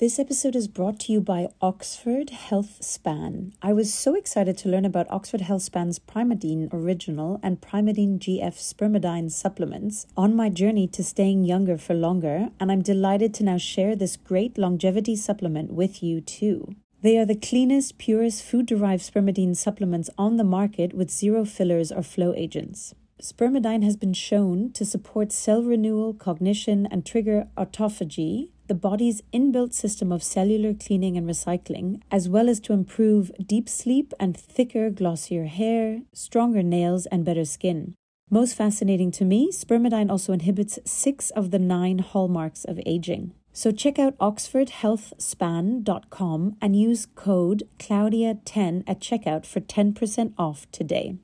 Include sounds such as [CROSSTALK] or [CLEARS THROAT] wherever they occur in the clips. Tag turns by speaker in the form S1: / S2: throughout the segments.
S1: This episode is brought to you by Oxford Healthspan. I was so excited to learn about Oxford Healthspan's Primeadine Original and Primeadine GF Spermidine supplements on my journey to staying younger for longer, and I'm delighted to now share this great longevity supplement with you too. They are the cleanest, purest food derived spermidine supplements on the market with zero fillers or flow agents. Spermidine has been shown to support cell renewal, cognition, and trigger autophagy, the body's inbuilt system of cellular cleaning and recycling, as well as to improve deep sleep and thicker, glossier hair, stronger nails, and better skin. Most fascinating to me, spermidine also inhibits six of the nine hallmarks of aging. So check out oxfordhealthspan.com and use code Claudia10 at checkout for 10% off today.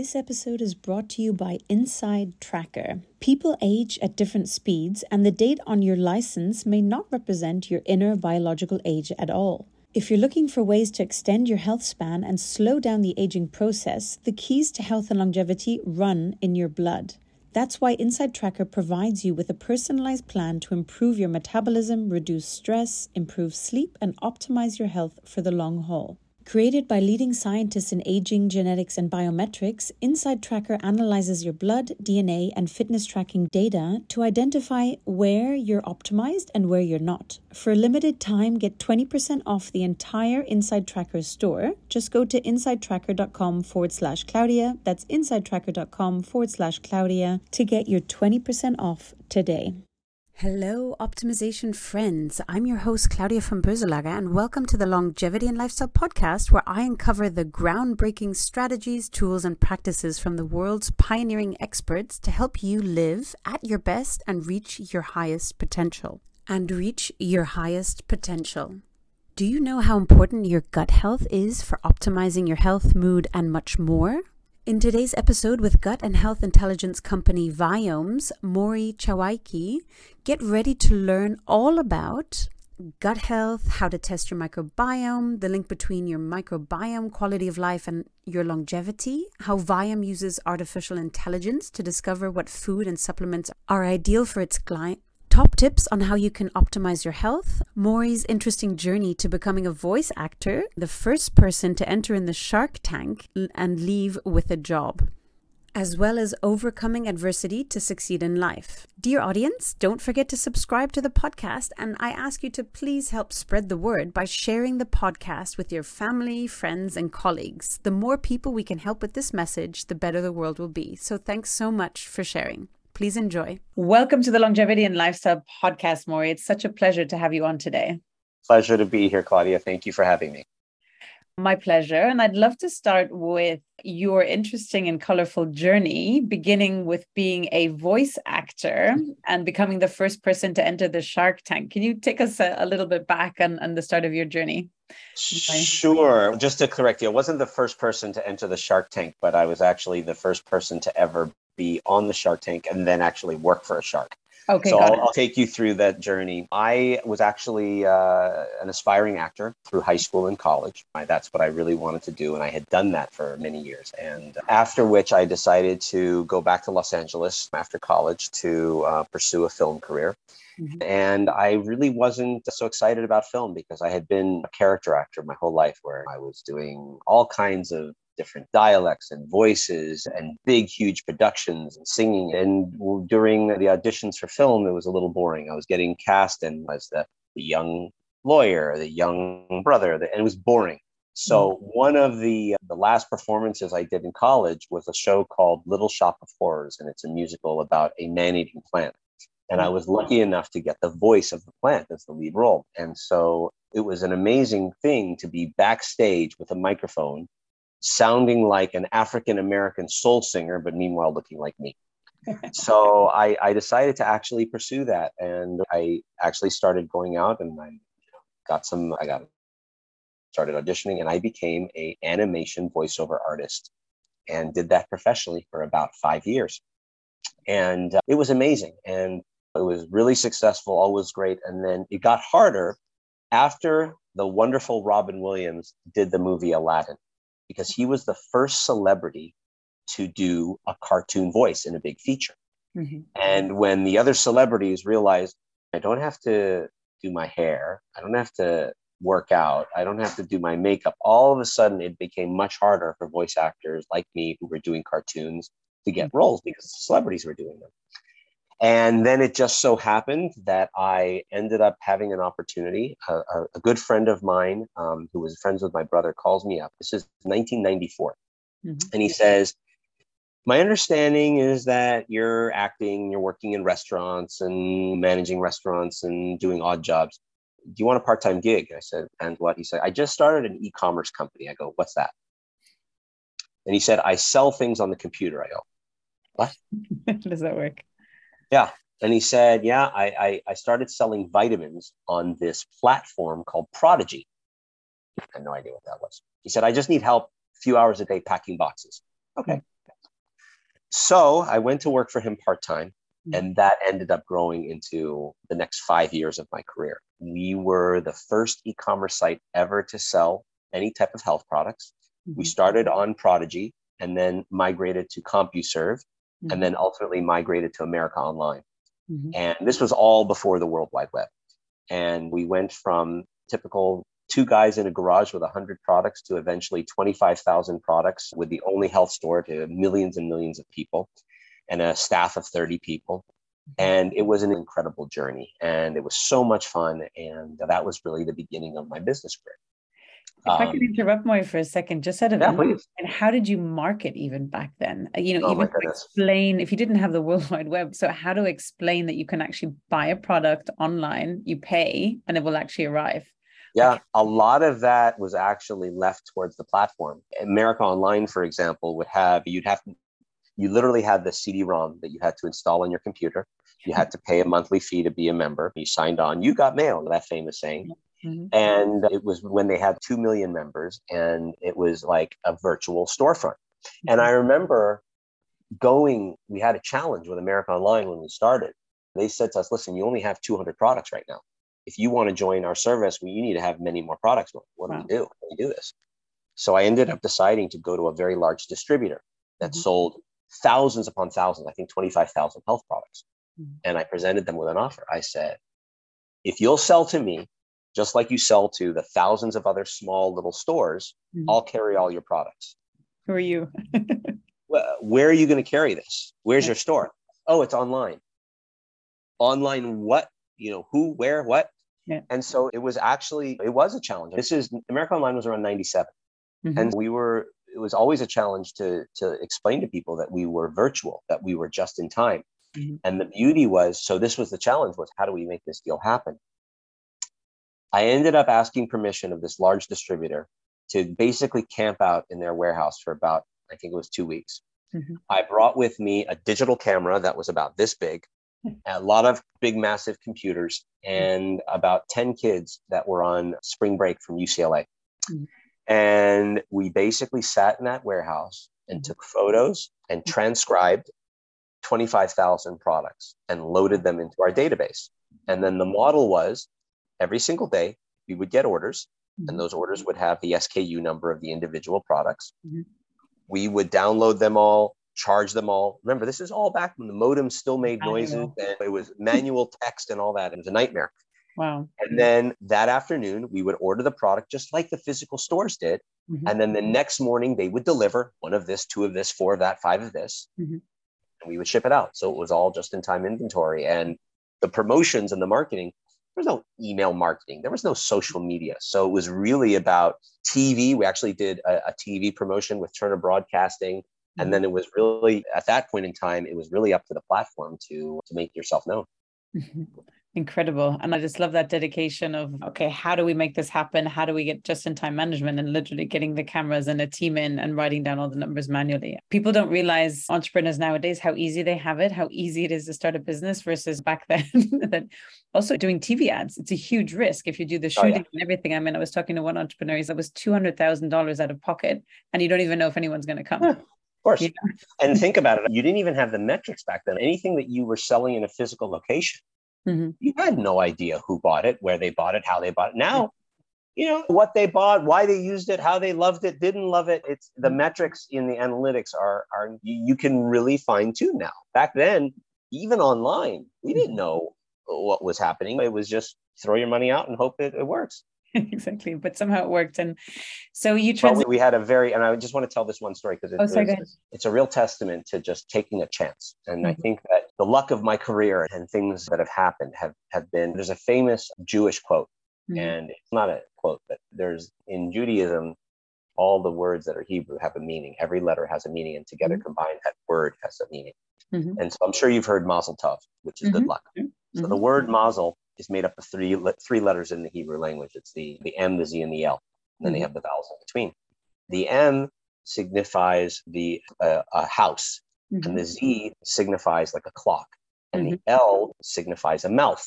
S1: This episode is brought to you by InsideTracker. People age at different speeds, and the date on your license may not represent your inner biological age at all. If you're looking for ways to extend your health span and slow down the aging process, the keys to health and longevity run in your blood. That's why InsideTracker provides you with a personalized plan to improve your metabolism, reduce stress, improve sleep, and optimize your health for the long haul. Created by leading scientists in aging, genetics, and biometrics, InsideTracker analyzes your blood, DNA, and fitness tracking data to identify where you're optimized and where you're not. For a limited time, get 20% off the entire InsideTracker store. Just go to insidetracker.com forward slash Claudia. That's insidetracker.com forward slash Claudia to get your 20% off today. Hello, optimization friends. I'm your host, Claudia von Boeselager, and welcome to the Longevity and Lifestyle Podcast, where I uncover the groundbreaking strategies, tools, and practices from the world's pioneering experts to help you live at your best and reach your highest potential. And reach your highest potential. Do you know how important your gut health is for optimizing your health, mood, and much more? In today's episode with gut and health intelligence company Viome's Morri Chowaiki, get ready to learn all about gut health, how to test your microbiome, the link between your microbiome, quality of life, and your longevity, how Viome uses artificial intelligence to discover what food and supplements are ideal for its client top tips on how you can optimize your health, Morri's interesting journey to becoming a voice actor, the first person to enter in the Shark Tank and leave with a job, as well as overcoming adversity to succeed in life. Dear audience, don't forget to subscribe to the podcast, and I ask you to please help spread the word by sharing the podcast with your family, friends, and colleagues. The more people we can help with this message, the better the world will be. So thanks so much for sharing. Please enjoy. Welcome to the Longevity and Lifestyle Podcast, Morri. It's such a pleasure to have you on today.
S2: Pleasure to be here, Claudia. Thank you for having me.
S1: My pleasure. And I'd love to start with your interesting and colorful journey, beginning with being a voice actor and becoming the first person to enter the Shark Tank. Can you take us a, a little bit back on, on the start of your journey?
S2: Sure. Just to correct you, I wasn't the first person to enter the Shark Tank, but I was actually the first person to ever be on the Shark Tank and then actually work for a shark.
S1: Okay,
S2: so I'll, I'll, take you through that journey. I was actually uh, an aspiring actor through high school and college. I, that's what I really wanted to do, and I had done that for many years. And after which, I decided to go back to Los Angeles after college to uh, pursue a film career. Mm-hmm. And I really wasn't so excited about film because I had been a character actor my whole life, where I was doing all kinds of different dialects and voices and big, huge productions and singing. And during the auditions for film, it was a little boring. I was getting cast and as the, the young lawyer, the young brother, the, and it was boring. So mm-hmm. one of the the last performances I did in college was a show called Little Shop of Horrors, and it's a musical about a man-eating plant. And I was lucky enough to get the voice of the plant as the lead role. And so it was an amazing thing to be backstage with a microphone sounding like an African American soul singer, but meanwhile looking like me. [LAUGHS] so I, I, decided to actually pursue that, and I actually started going out and I got some. I got started auditioning, and I became a animation voiceover artist, and did that professionally for about five years, and uh, it was amazing, and it was really successful. All was great, and then it got harder after the wonderful Robin Williams did the movie Aladdin because he was the first celebrity to do a cartoon voice in a big feature. Mm-hmm. And when the other celebrities realized, I don't have to do my hair. I don't have to work out. I don't have to do my makeup. All of a sudden, it became much harder for voice actors like me who were doing cartoons to get roles because celebrities were doing them. And then it just so happened that I ended up having an opportunity. A, a, good friend of mine, um, who was friends with my brother, calls me up. This is 1994. Mm-hmm. And he says, My understanding is that you're acting, you're working in restaurants and managing restaurants and doing odd jobs. Do you want a part time gig? I said, And what? He said, I just started an e commerce company. I go, What's that? And he said, I sell things on the computer. I go, What? [LAUGHS]
S1: How does that work?
S2: Yeah. And he said, Yeah, I, I, I started selling vitamins on this platform called Prodigy. I had no idea what that was. He said, I just need help a few hours a day packing boxes. Okay. So I went to work for him part time, hmm. and that ended up growing into the next five years of my career. We were the first e commerce site ever to sell any type of health products. Mm-hmm. We started on Prodigy and then migrated to CompuServe mm-hmm. and then ultimately migrated to America Online. Mm-hmm. And this was all before the World Wide Web. And we went from typical two guys in a garage with 100 products to eventually 25,000 products with the only health store to millions and millions of people and a staff of 30 people. Mm-hmm. And it was an incredible journey and it was so much fun. And that was really the beginning of my business career.
S1: If um, I could interrupt Moy for a second, just out of yeah, please. and how did you market even back then? Uh, you know, oh even explain if you didn't have the [LAUGHS] World Wide Web. So how to explain that you can actually buy a product online, you pay, and it will actually arrive.
S2: Yeah, a lot of that was actually left towards the platform. America Online, for example, would have you'd have you literally had the CD-ROM that you had to install on your computer. You had to pay a monthly fee to be a member. You signed on. You got mail. That famous saying. Mm-hmm. And it was when they had 2 million members, and it was like a virtual storefront. Mm-hmm. And I remember going, we had a challenge with America Online when we started. They said to us, listen, you only have 200 products right now. If you want to join our service, well, you need to have many more products. What do wow. we do? How do we do this? So I ended up deciding to go to a very large distributor that mm-hmm. sold thousands upon thousands, I think 25,000 health products. Mm-hmm. And I presented them with an offer. I said, if you'll sell to me just like you sell to the thousands of other small little stores, mm-hmm. I'll carry all your products.
S1: Who are you? [LAUGHS]
S2: where are you going to carry this? Where's your store? Oh, it's online. Online, what? You know, who, where, what? Yeah. And so it was actually, it was a challenge. This is America Online was around 97. Mm-hmm. And we were, it was always a challenge to, to explain to people that we were virtual, that we were just in time. Mm-hmm. And the beauty was, so this was the challenge was how do we make this deal happen? I ended up asking permission of this large distributor to basically camp out in their warehouse for about, I think it was two weeks. Mm-hmm. I brought with me a digital camera that was about this big, a lot of big, massive computers, and about 10 kids that were on spring break from UCLA. Mm-hmm. And we basically sat in that warehouse and mm-hmm. took photos and transcribed 25,000 products and loaded them into our database. And then the model was every single day we would get orders mm-hmm. and those orders would have the SKU number of the individual products. Mm-hmm. We would download them all, charge them all. Remember, this is all back when the modem still made noises and it was manual text and all that. It was a nightmare.
S1: Wow.
S2: And then that afternoon, we would order the product just like the physical stores did. Mm-hmm. And then the next morning, they would deliver one of this, two of this, four of that, five of this. Mm-hmm. And we would ship it out. So it was all just in time inventory. And the promotions and the marketing was no email marketing. There was no social media. So it was really about tv we actually did a, a tv promotion with turner broadcasting. And mm-hmm. then it was really at that point in time it was really up to the platform to to make yourself known.
S1: Mm-hmm incredible and i just love that dedication of okay how do we make this happen how do we get just in time management and literally getting the cameras and a team in and writing down all the numbers manually people don't realize entrepreneurs nowadays how easy they have it how easy it is to start a business versus back [LAUGHS] then that also doing tv ads it's a huge risk if you do the shooting oh, yeah. and everything i mean i was talking to one entrepreneur he said was $200000 out of pocket and you don't even know if anyone's going to come yeah. [LAUGHS]
S2: Of course. Yeah. and think about it. You didn't even have the metrics back then. Anything that you were selling in a physical location Mm-hmm. You had no idea who bought it, where they bought it, how they bought it. Now, you know what they bought, why they used it, how they loved it, didn't love it. It's the mm-hmm. metrics in the analytics are are you can really fine tune now. Back then, even online, we didn't mm-hmm. know what was happening. It was just throw your money out and hope it, it works. [LAUGHS]
S1: exactly. But somehow it worked. And so you
S2: trans- we had a very, and I just want to tell this one story because it,
S1: oh,
S2: it's a real testament to just taking a chance. And mm-hmm. I think that the luck of my career and things that have happened have, have been, there's a famous Jewish quote, mm-hmm. and it's not a quote, but there's in Judaism, all the words that are Hebrew have a meaning. Every letter has a meaning, and together mm-hmm. combined, that word has a meaning. Mm-hmm. And so I'm sure you've heard Mazel Tov, which is good mm-hmm. luck. So the mm-hmm. word Mazel is made up of three three letters in the Hebrew language. It's the the M, the Z, and the L. And then they mm-hmm. have the vowels in between. The M signifies the uh, a house, mm-hmm. and the Z signifies like a clock, and mm-hmm. the L signifies a mouth.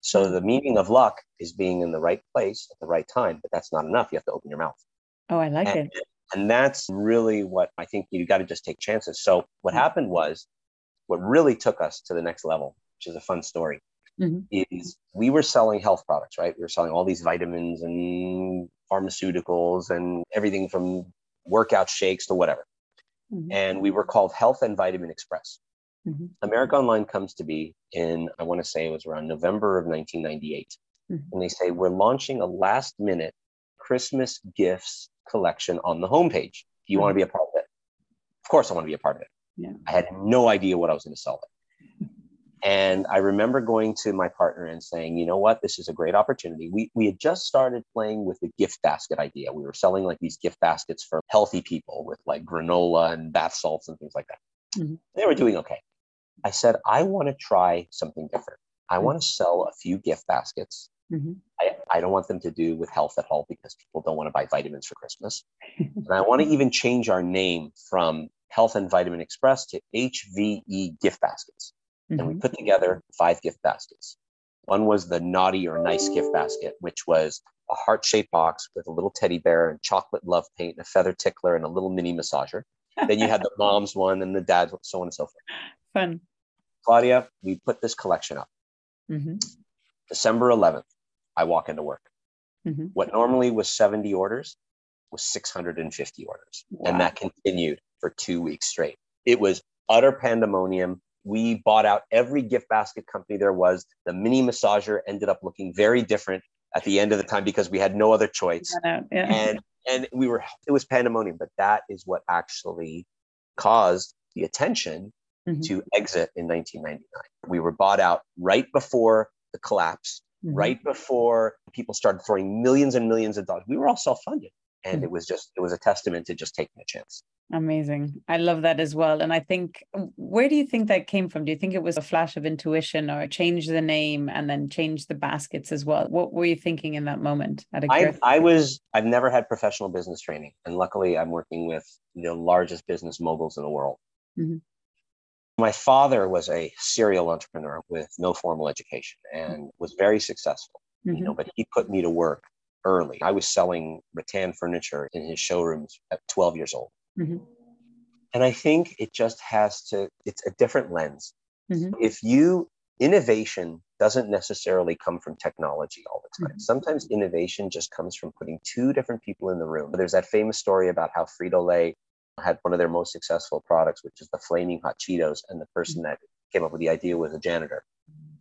S2: So the meaning of luck is being in the right place at the right time, but that's not enough. You have to open your mouth.
S1: Oh, I like
S2: and,
S1: it.
S2: And that's really what I think you got to just take chances. So what mm-hmm. happened was, what really took us to the next level, which is a fun story, mm-hmm. is we were selling health products, right? We were selling all these vitamins and pharmaceuticals and everything from workout shakes to whatever. Mm-hmm. And we were called Health and Vitamin Express. Mm-hmm. America Online comes to be in, I want to say it was around November of 1998. Mm-hmm. And they say, We're launching a last minute Christmas gifts collection on the homepage. Do you want to mm-hmm. be a part of it? Of course, I want to be a part of it.
S1: Yeah.
S2: I had no idea what I was going to sell it. And I remember going to my partner and saying, you know what, this is a great opportunity. We, we had just started playing with the gift basket idea. We were selling like these gift baskets for healthy people with like granola and bath salts and things like that. Mm-hmm. They were doing okay. I said, I want to try something different. I mm-hmm. want to sell a few gift baskets. Mm-hmm. I, I don't want them to do with health at all because people don't want to buy vitamins for Christmas. [LAUGHS] and I want to even change our name from Health and Vitamin Express to HVE gift baskets. Mm-hmm. And we put together five gift baskets. One was the naughty or nice gift basket, which was a heart shaped box with a little teddy bear and chocolate love paint, and a feather tickler, and a little mini massager. then you had the [LAUGHS] mom's one and the dad's, so on and so forth.
S1: Fun.
S2: Claudia, we put this collection up. Mm-hmm. December 11th, I walk into work. Mm-hmm. What normally was 70 orders was 650 orders. Wow. And that continued for two weeks straight. It was utter pandemonium we bought out every gift basket company there was. The mini massager ended up looking very different at the end of the time because we had no other choice.
S1: Yeah.
S2: And and we were it was pandemonium, but that is what actually caused the attention mm-hmm. to exit in 1999. We were bought out right before the collapse, mm-hmm. right before people started throwing millions and millions of dollars. We were all self-funded and it was just it was a testament to just taking a chance.
S1: Amazing. I love that as well. And i think where do you think that came from? Do you think it was a flash of intuition or change the name and then change the baskets as well? What were you thinking in that moment
S2: I, I was i've never had professional business training and luckily i'm working with the largest business moguls in the world. Mm-hmm. my father was a serial entrepreneur with no formal education and was very successful mm-hmm. you know but he put me to work early. I was selling rattan furniture in his showrooms at 12 years old. Mm-hmm. And I think it just has to, it's a different lens. Mm-hmm. If you, innovation doesn't necessarily come from technology all the time. Mm-hmm. Sometimes innovation just comes from putting two different people in the room. There's that famous story about how Frito Lay had one of their most successful products, which is the flaming hot Cheetos, and the person mm-hmm. that came up with the idea was a janitor.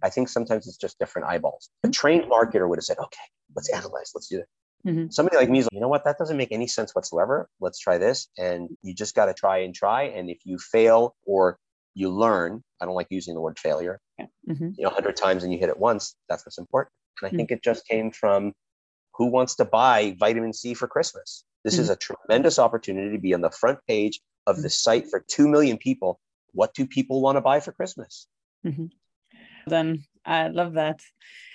S2: I think sometimes it's just different eyeballs. A trained marketer would have said, okay, let's analyze, let's do that. Mm-hmm. Somebody like me is like, you know what, that doesn't make any sense whatsoever. Let's try this. And you just got to try and try. And if you fail or you learn, I don't like using the word failure, yeah. mm-hmm. you know, 100 times and you hit it once, that's what's important. And I mm-hmm. think it just came from who wants to buy vitamin C for Christmas? This is mm-hmm. a tremendous opportunity to be on the front page of the site for 2 million people. What do people want to buy for Christmas?
S1: Then I love that.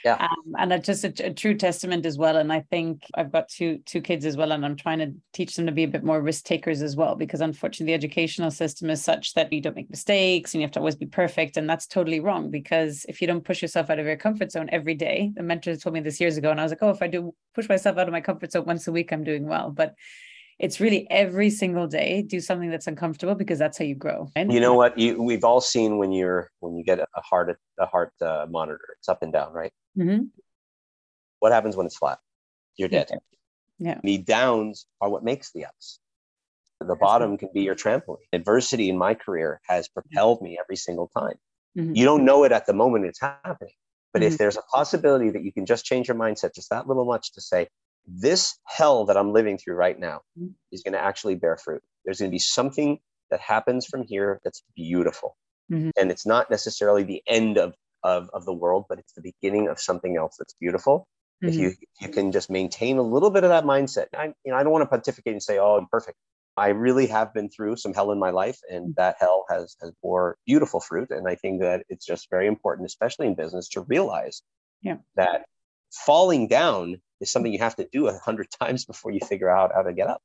S2: Yeah.
S1: Um, and it's just a, a, true testament as well. And I think I've got two two kids as well, and I'm trying to teach them to be a bit more risk takers as well, because unfortunately the educational system is such that you don't make mistakes and you have to always be perfect. And that's totally wrong because if you don't push yourself out of your comfort zone every day, the mentor told me this years ago, and I was like, oh, if I do push myself out of my comfort zone once a week, I'm doing well. But it's really every single day do something that's uncomfortable because that's how you grow.
S2: Right? you know what? You, we've all seen when you're when you get a heart a heart uh, monitor it's up and down right? Mm-hmm. what happens when it's flat? You're dead.
S1: yeah.
S2: The downs are what makes the ups. The bottom can be your trampoline. Adversity in my career has propelled me every single time. Mm-hmm. you don't know it at the moment it's happening But mm-hmm. if there's a possibility that you can just change your mindset just that little much to say, this hell that I'm living through right now mm-hmm. is going to actually bear fruit. There's going to be something that happens from here that's beautiful. Mm-hmm. And it's not necessarily the end of, of, of the world, but it's the beginning of something else that's beautiful. Mm-hmm. If you you can just maintain a little bit of that mindset, I you know I don't want to pontificate and say, oh, I'm perfect. I really have been through some hell in my life, and mm-hmm. that hell has has bore beautiful fruit. And I think that it's just very important, especially in business, to realize
S1: yeah.
S2: that falling down is something you have to do a hundred [LAUGHS] times before you figure out how to get up.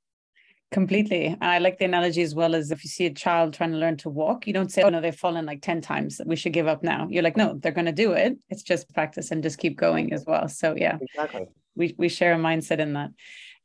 S1: Completely. I like the analogy as well as if you see a child trying to learn to walk, you don't say, oh no, they've fallen like 10 times. We should give up now. You're like, no, they're going to do it. It's just practice and just keep going as well. So yeah,
S2: exactly.
S1: we, we share a mindset in that.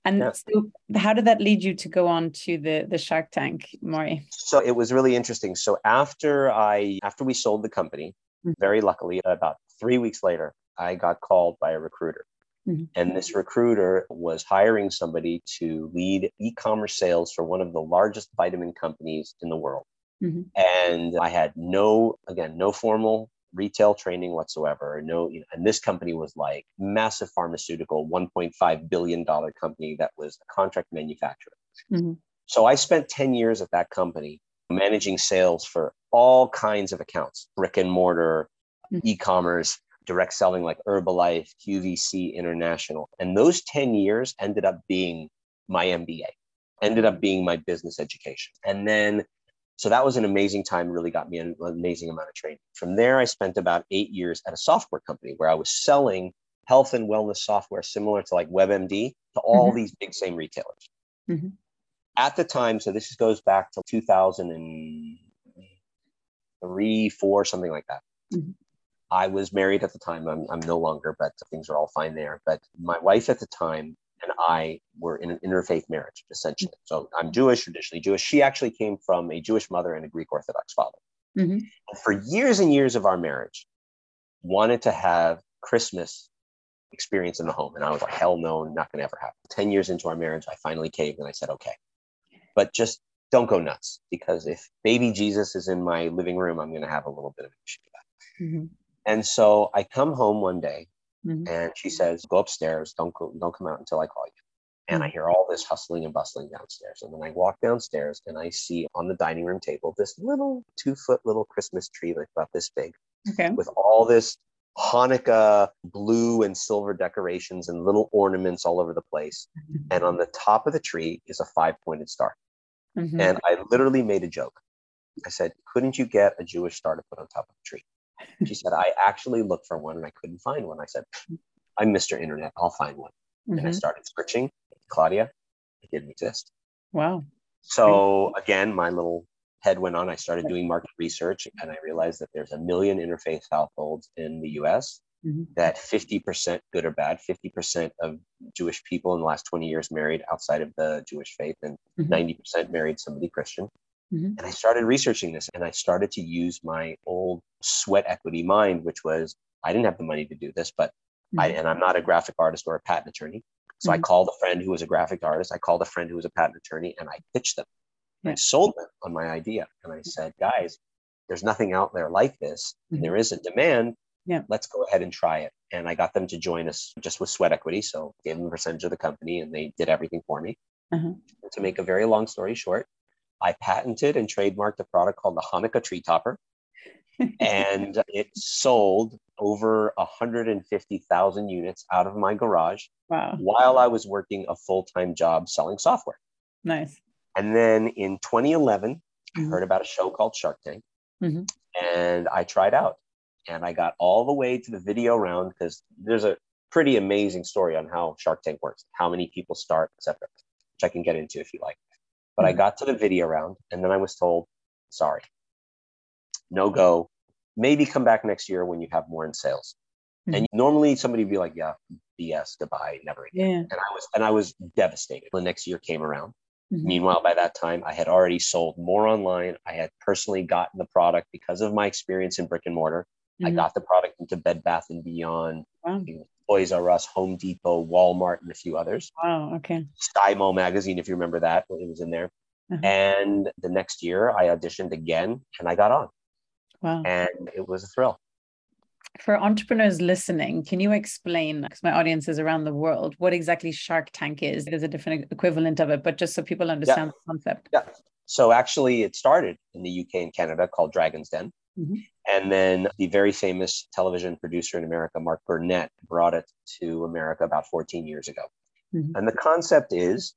S1: And yeah. so how did that lead you to go on to the, the Shark Tank, Morri?
S2: So it was really interesting. So after I, after we sold the company, mm-hmm. very luckily, about three weeks later, I got called by a recruiter Mm-hmm. And this recruiter was hiring somebody to lead e commerce sales for one of the largest vitamin companies in the world. Mm-hmm. And I had no, again, no formal retail training whatsoever. No, you know, and this company was like massive pharmaceutical, $1.5 billion company that was a contract manufacturer. Mm-hmm. So I spent 10 years at that company managing sales for all kinds of accounts, brick and mortar, mm-hmm. e-commerce, direct selling like Herbalife, QVC International. And those 10 years ended up being my MBA, ended up being my business education. And then, so that was an amazing time, really got me an amazing amount of training. From there, I spent about eight years at a software company where I was selling health and wellness software similar to like WebMD to all mm-hmm. these big same retailers. Mm-hmm. At the time, so this goes back to 2003, four, something like that. Mm-hmm. I was married at the time. I'm, I'm no longer, but things are all fine there. But my wife at the time and I were in an interfaith marriage, essentially. So I'm Jewish, traditionally Jewish. She actually came from a Jewish mother and a Greek Orthodox father. Mm-hmm. For years and years of our marriage, wanted to have Christmas experience in the home. And I was like, hell no, not going to ever happen. 10 years into our marriage, I finally caved and I said, okay, but just don't go nuts because if baby Jesus is in my living room, I'm going to have a little bit of an issue with that. Mm-hmm. And so I come home one day mm-hmm. and she says, Go upstairs, don't go, don't come out until I call you. And I mm-hmm. hear all this hustling and bustling downstairs. And then I walk downstairs and I see on the dining room table this little two foot little Christmas tree, like about this big,
S1: okay.
S2: with all this Hanukkah blue and silver decorations and little ornaments all over the place. Mm-hmm. And on the top of the tree is a five pointed star. Mm-hmm. And I literally made a joke. I said, Couldn't you get a Jewish star to put on top of the tree? She said, I actually looked for one and I couldn't find one. I said, I'm Mr. Internet. I'll find one. Mm-hmm. And I mm-hmm. started searching. Claudia, it didn't exist.
S1: Wow.
S2: So again, my little head went on. I started doing market research and I realized that there's a million interfaith households in the US. Mm-hmm. That 50%, good or bad, 50% of Jewish people in the last 20 years married outside of the Jewish faith, and mm-hmm. 90% married somebody Christian. Mm-hmm. And I started researching this and I started to use my old sweat equity mind, which was I didn't have the money to do this, but mm-hmm. I, and I'm not a graphic artist or a patent attorney. So mm-hmm. I called a friend who was a graphic artist. I called a friend who was a patent attorney and I pitched them. Yeah. I sold them on my idea. And I said, guys, there's nothing out there like this. Mm-hmm. There is a demand.
S1: Yeah.
S2: Let's go ahead and try it. And I got them to join us just with sweat equity. So gave them a percentage of the company and they did everything for me. Uh-huh. To make a very long story short, I patented and trademarked a product called the Hanukkah tree topper. and [LAUGHS] it sold over 150,000 units out of my garage
S1: wow.
S2: while I was working a full time job selling software.
S1: Nice.
S2: And then in 2011, mm-hmm. I heard about a show called Shark Tank mm-hmm. and I tried out and I got all the way to the video round because there's a pretty amazing story on how Shark Tank works, how many people start, etc., which I can get into if you like. But I hmm. got to the video round and then I was told, sorry, no go. Maybe come back next year when you have more in sales. Mm-hmm. And normally somebody would be like, yeah, BS, goodbye, never again.
S1: Yeah.
S2: And I was and I was devastated. The next year came around. Mm-hmm. Meanwhile, by that time, I had already sold more online. I had personally gotten the product because of my experience in brick and mortar. Mm-hmm. I got the product into Bed Bath and Beyond, wow. Toys R Us, Home Depot, Walmart, and a few others.
S1: Wow. Okay.
S2: Mo magazine, if you remember that, it was in there. Uh-huh. And the next year, I auditioned again, and I got on.
S1: Wow.
S2: And it was a thrill.
S1: for entrepreneurs listening, can you explain, because my audience is around the world, what exactly Shark Tank is? There's a different equivalent of it, but just so people understand yeah. the concept.
S2: Yeah. So actually, it started in the UK and Canada called Dragon's Den. Mm-hmm. And then the very famous television producer in America, Mark Burnett, brought it to America about 14 years ago. Mm-hmm. And the concept is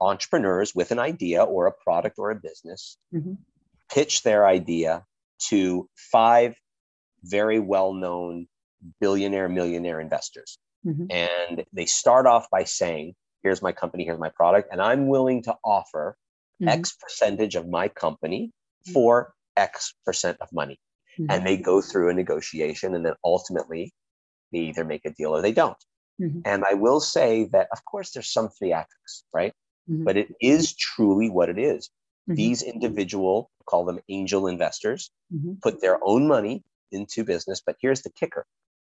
S2: entrepreneurs with an idea or a product or a business mm-hmm. pitch their idea to five very well known billionaire, millionaire investors. Mm-hmm. And they start off by saying, Here's my company, here's my product, and I'm willing to offer mm-hmm. X percentage of my company mm-hmm. for X percent of money. Mm-hmm. And they go through a negotiation, and then ultimately they either make a deal or they don't. Mm-hmm. And I will say that, of course, there's some theatrics, right? Mm-hmm. But it is truly what it is. These individual, call them angel investors, put their own money into business. But here's the kicker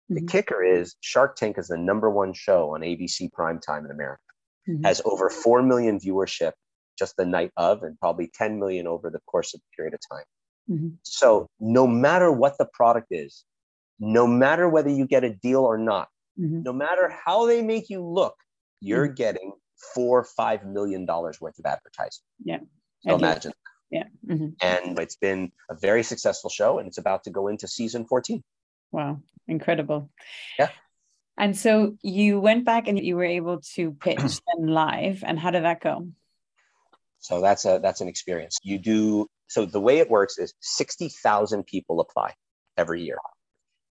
S2: the mm-hmm. kicker is Shark Tank is the number one show on ABC primetime in America, mm-hmm. has over 4 million viewership just the night of, and probably 10 million over the course of the period of time. Mm-hmm. So no matter what the product is, no matter whether you get a deal or not, mm-hmm. no matter how they make you look, you're mm-hmm. getting four, five million dollars worth of advertising.
S1: Yeah.
S2: So imagine.
S1: Yeah. Mm-hmm.
S2: And it's been a very successful show and it's about to go into season 14.
S1: Wow. Incredible.
S2: Yeah.
S1: And so you went back and you were able to pitch [CLEARS THROAT] them live. And how did that go?
S2: So that's a that's an experience. You do so the way it works is 60,000 people apply every year.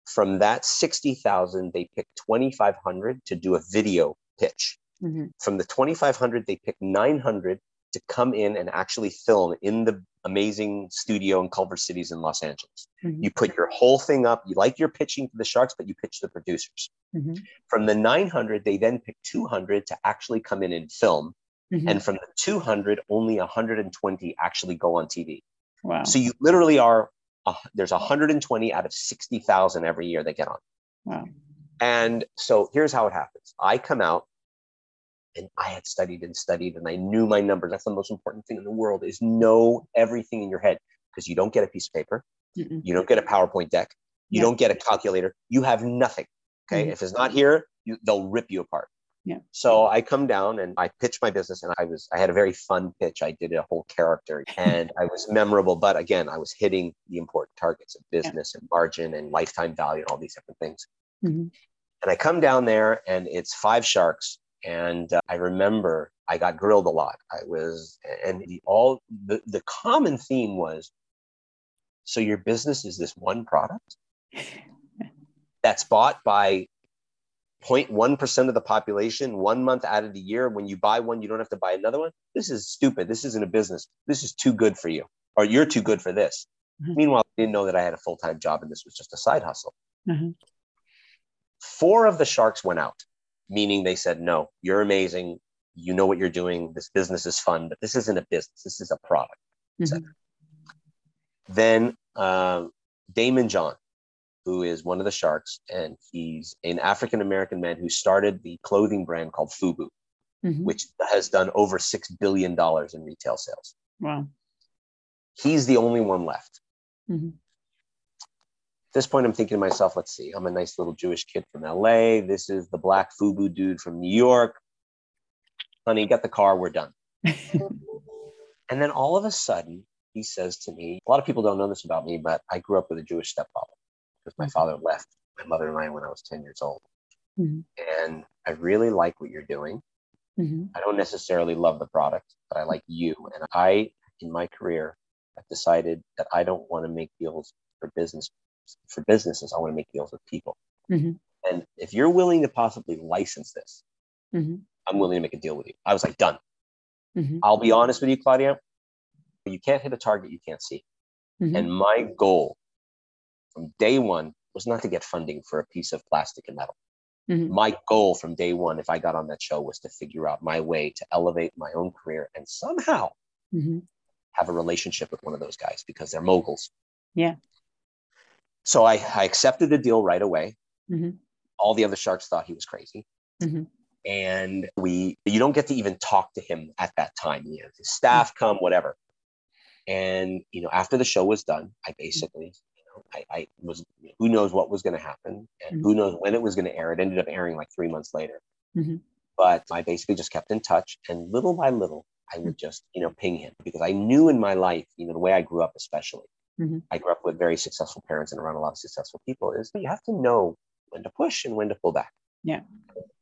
S2: From that 60,000, they pick 2,500 to do a video pitch. Mm-hmm. From the 2,500, they pick 900 to come in and actually film in the amazing studio in Culver Cities in Los Angeles. Mm-hmm. You put your whole thing up. You like your pitching to the Sharks, but you pitch the producers. Mm-hmm. From the 900, they then pick 200 to actually come in and film. Mm-hmm. And from the 200, only 120 actually go on TV.
S1: Wow.
S2: So you literally are, uh, there's 120 out of 60,000 every year they get on.
S1: Wow.
S2: And so here's how it happens I come out and I had studied and studied and I knew my numbers. That's the most important thing in the world is know everything in your head because you don't get a piece of paper. Mm-mm. You don't get a PowerPoint deck. You yeah. don't get a calculator. You have nothing. Okay. Mm-hmm. If it's not here, you, they'll rip you apart.
S1: Yeah.
S2: So I come down and I pitch my business and I was I had a very fun pitch. I did a whole character [LAUGHS] and I was memorable, but again, I was hitting the important targets of business yeah. and margin and lifetime value and all these different things. Mm-hmm. And I come down there and it's five sharks and uh, I remember I got grilled a lot. I was, and the all the, the common theme was, so your business is this one product [LAUGHS] that's bought by 0.1% of the population one month out of the year. When you buy one, you don't have to buy another one. This is stupid. This isn't a business. This is too good for you, or you're too good for this. Mm-hmm. Meanwhile, I didn't know that I had a full time job and this was just a side hustle. Mm-hmm. Four of the sharks went out meaning they said, no, you're amazing. You know what you're doing. This business is fun, but this isn't a business. This is a product. Mm-hmm. Then uh, Daymond John, who is one of the sharks, and he's an African American man who started the clothing brand called Fubu, mm-hmm. which has done over six billion dollars in retail sales.
S1: Wow!
S2: He's the only one left. Mm-hmm this point, I'm thinking to myself, let's see, I'm a nice little Jewish kid from LA. This is the black FUBU dude from New York. Honey, get the car, we're done. [LAUGHS] and then all of a sudden, he says to me, a lot of people don't know this about me, but I grew up with a Jewish stepfather because my mm-hmm. father left my mother and I when I was 10 years old. Mm-hmm. And I really like what you're doing. Mm-hmm. I don't necessarily love the product, but I like you. And I, in my career, I've decided that I don't want to make deals for business for businesses. I want to make deals with people. Mm-hmm. And if you're willing to possibly license this, mm-hmm. I'm willing to make a deal with you. I was like, done. Mm-hmm. I'll be honest with you, Claudia. You can't hit a target you can't see. And my goal from day one was not to get funding for a piece of plastic and metal. Mm-hmm. My goal from day one, if I got on that show, was to figure out my way to elevate my own career and somehow mm-hmm. have a relationship with one of those guys because they're moguls.
S1: Yeah.
S2: So I, I accepted the deal right away. Mm-hmm. All the other sharks thought he was crazy. Mm-hmm. And we, you don't get to even talk to him at that time. You know, his staff come, whatever. And you know, after the show was done, I basically, you know, I, I was who knows what was going to happen and
S1: Mhm.
S2: who knows when it was going to air. It ended up airing like three months later.
S1: Mhm.
S2: But I basically just kept in touch, and little by little, I would just you know ping him because I knew in my life, you know, the way I grew up, especially,
S1: Mhm.
S2: I grew up with very successful parents and around a lot of successful people. Is you have to know when to push and when to pull back.
S1: Yeah.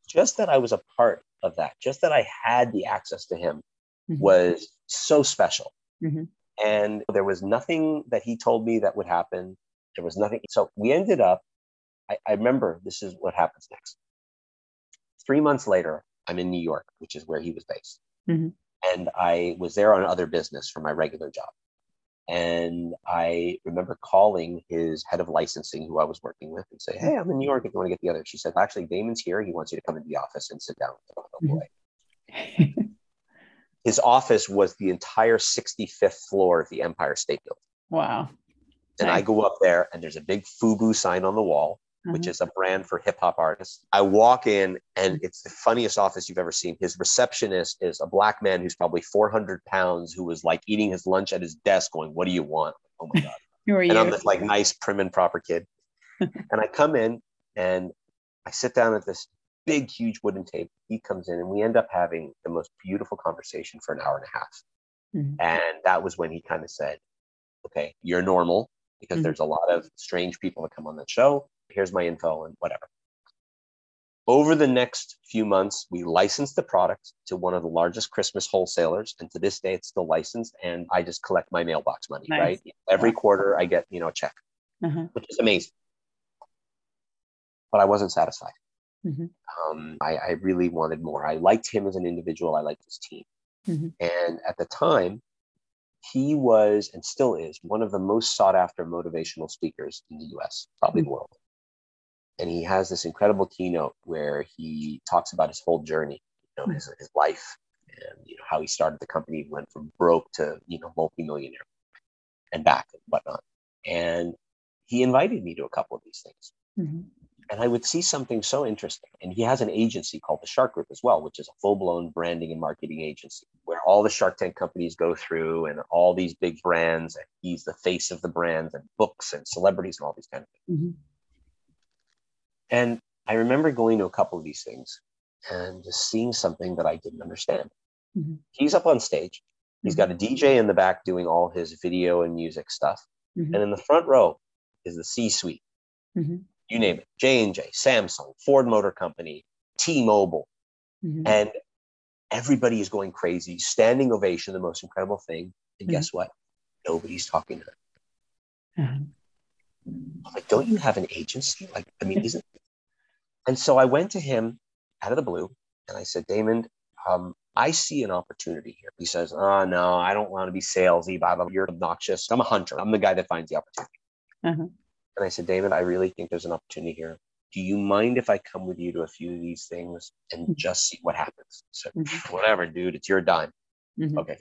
S2: Just that I was a part of that, just that I had the access to him
S1: Mhm.
S2: was so special.
S1: Mhm.
S2: And there was nothing that he told me that would happen. There was nothing. So we ended up, I, I remember this is what happens next. Three months later, I'm in New York, which is where he was based.
S1: Mhm.
S2: And I was there on other business for my regular job. And I remember calling his head of licensing, who I was working with, and say, Hey, I'm in New York if you want to get together. She said, Actually, Daymond's here. He wants you to come into the office and sit down. Oh, boy his office was the entire 65th floor of the Empire State Building.
S1: wow.
S2: And I go up there, and there's a big FUBU sign on the wall, which
S1: Mhm.
S2: is a brand for hip hop artists. I walk in, and it's the funniest office you've ever seen. His receptionist is a black man who's probably 400 pounds, who was like eating his lunch at his desk, going, "What do you want?" Oh my god! [LAUGHS]
S1: Who are you?
S2: and I'm this like nice, prim and proper kid. [LAUGHS] and I come in, and I sit down at this big, huge wooden table. He comes in, and we end up having the most beautiful conversation for an hour and a half.
S1: Mhm.
S2: And that was when he kind of said, okay, you're normal because
S1: Mhm.
S2: there's a lot of strange people that come on that show. Here's my info and whatever. Over the next few months, we licensed the product to one of the largest Christmas wholesalers. And to this day, it's still licensed. And I just collect my mailbox money,
S1: Nice.
S2: right? Every
S1: Wow.
S2: quarter, I get, you know, a check,
S1: Uh-huh.
S2: which is amazing. But I wasn't satisfied.
S1: Mhm.
S2: Um, I, I really wanted more. I liked him as an individual. I liked his team.
S1: Mhm.
S2: And at the time, he was and still is one of the most sought after motivational speakers in the US, probably the world. And he has this incredible keynote where he talks about his whole journey, you know, his, his life and you know how he started the company, went from broke to you know multimillionaire and back and whatnot. And he invited me to a couple of these things
S1: Mhm.
S2: And I would see something so interesting. And he has an agency called the Shark Group as well, which is a full blown branding and marketing agency where all the Shark Tank companies go through and all these big brands. And he's the face of the brands and books and celebrities and all these kind of things.
S1: Mhm.
S2: And I remember going to a couple of these things and just seeing something that I didn't understand.
S1: Mhm.
S2: He's up on stage. He's got a DJ in the back doing all his video and music stuff.
S1: Mhm.
S2: And in the front row is the C suite.
S1: Mhm.
S2: You name it. J&J, Samsung, Ford Motor Company, T-Mobile,
S1: Mhm.
S2: and everybody is going crazy standing ovation the most incredible thing and
S1: Mhm.
S2: guess what nobody's talking to them
S1: Uh-huh.
S2: I'm like don't you have an agency like i mean isn't and so i went to him out of the blue and i said Daymond um, i see an opportunity here he says oh no i don't want to be salesy blah, blah, blah. you're obnoxious i'm a hunter i'm the guy that finds the opportunity
S1: Uh-huh.
S2: And i said david i really think there's an opportunity here do you mind if I come with you to a few of these things and
S1: Mhm.
S2: just see what happens? So,
S1: Mhm.
S2: whatever, dude, it's your dime.
S1: Mhm.
S2: Okay.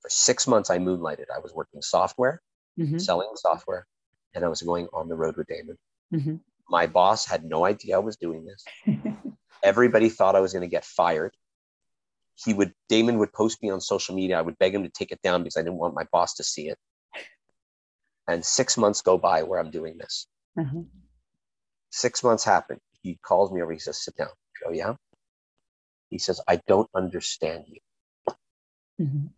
S2: For six months, I moonlighted. I was working software,
S1: Mhm.
S2: selling software, and I was going on the road with Daymond.
S1: Mhm.
S2: My boss had no idea I was doing this. [LAUGHS] Everybody thought I was going to get fired. He would, Daymond would post me on social media. I would beg him to take it down because I didn't want my boss to see it. And six months go by where I'm doing this.
S1: Uh-huh.
S2: Six months happen. He calls me over. He says, sit down. Go, yeah. He says, I don't understand you.
S1: Mhm.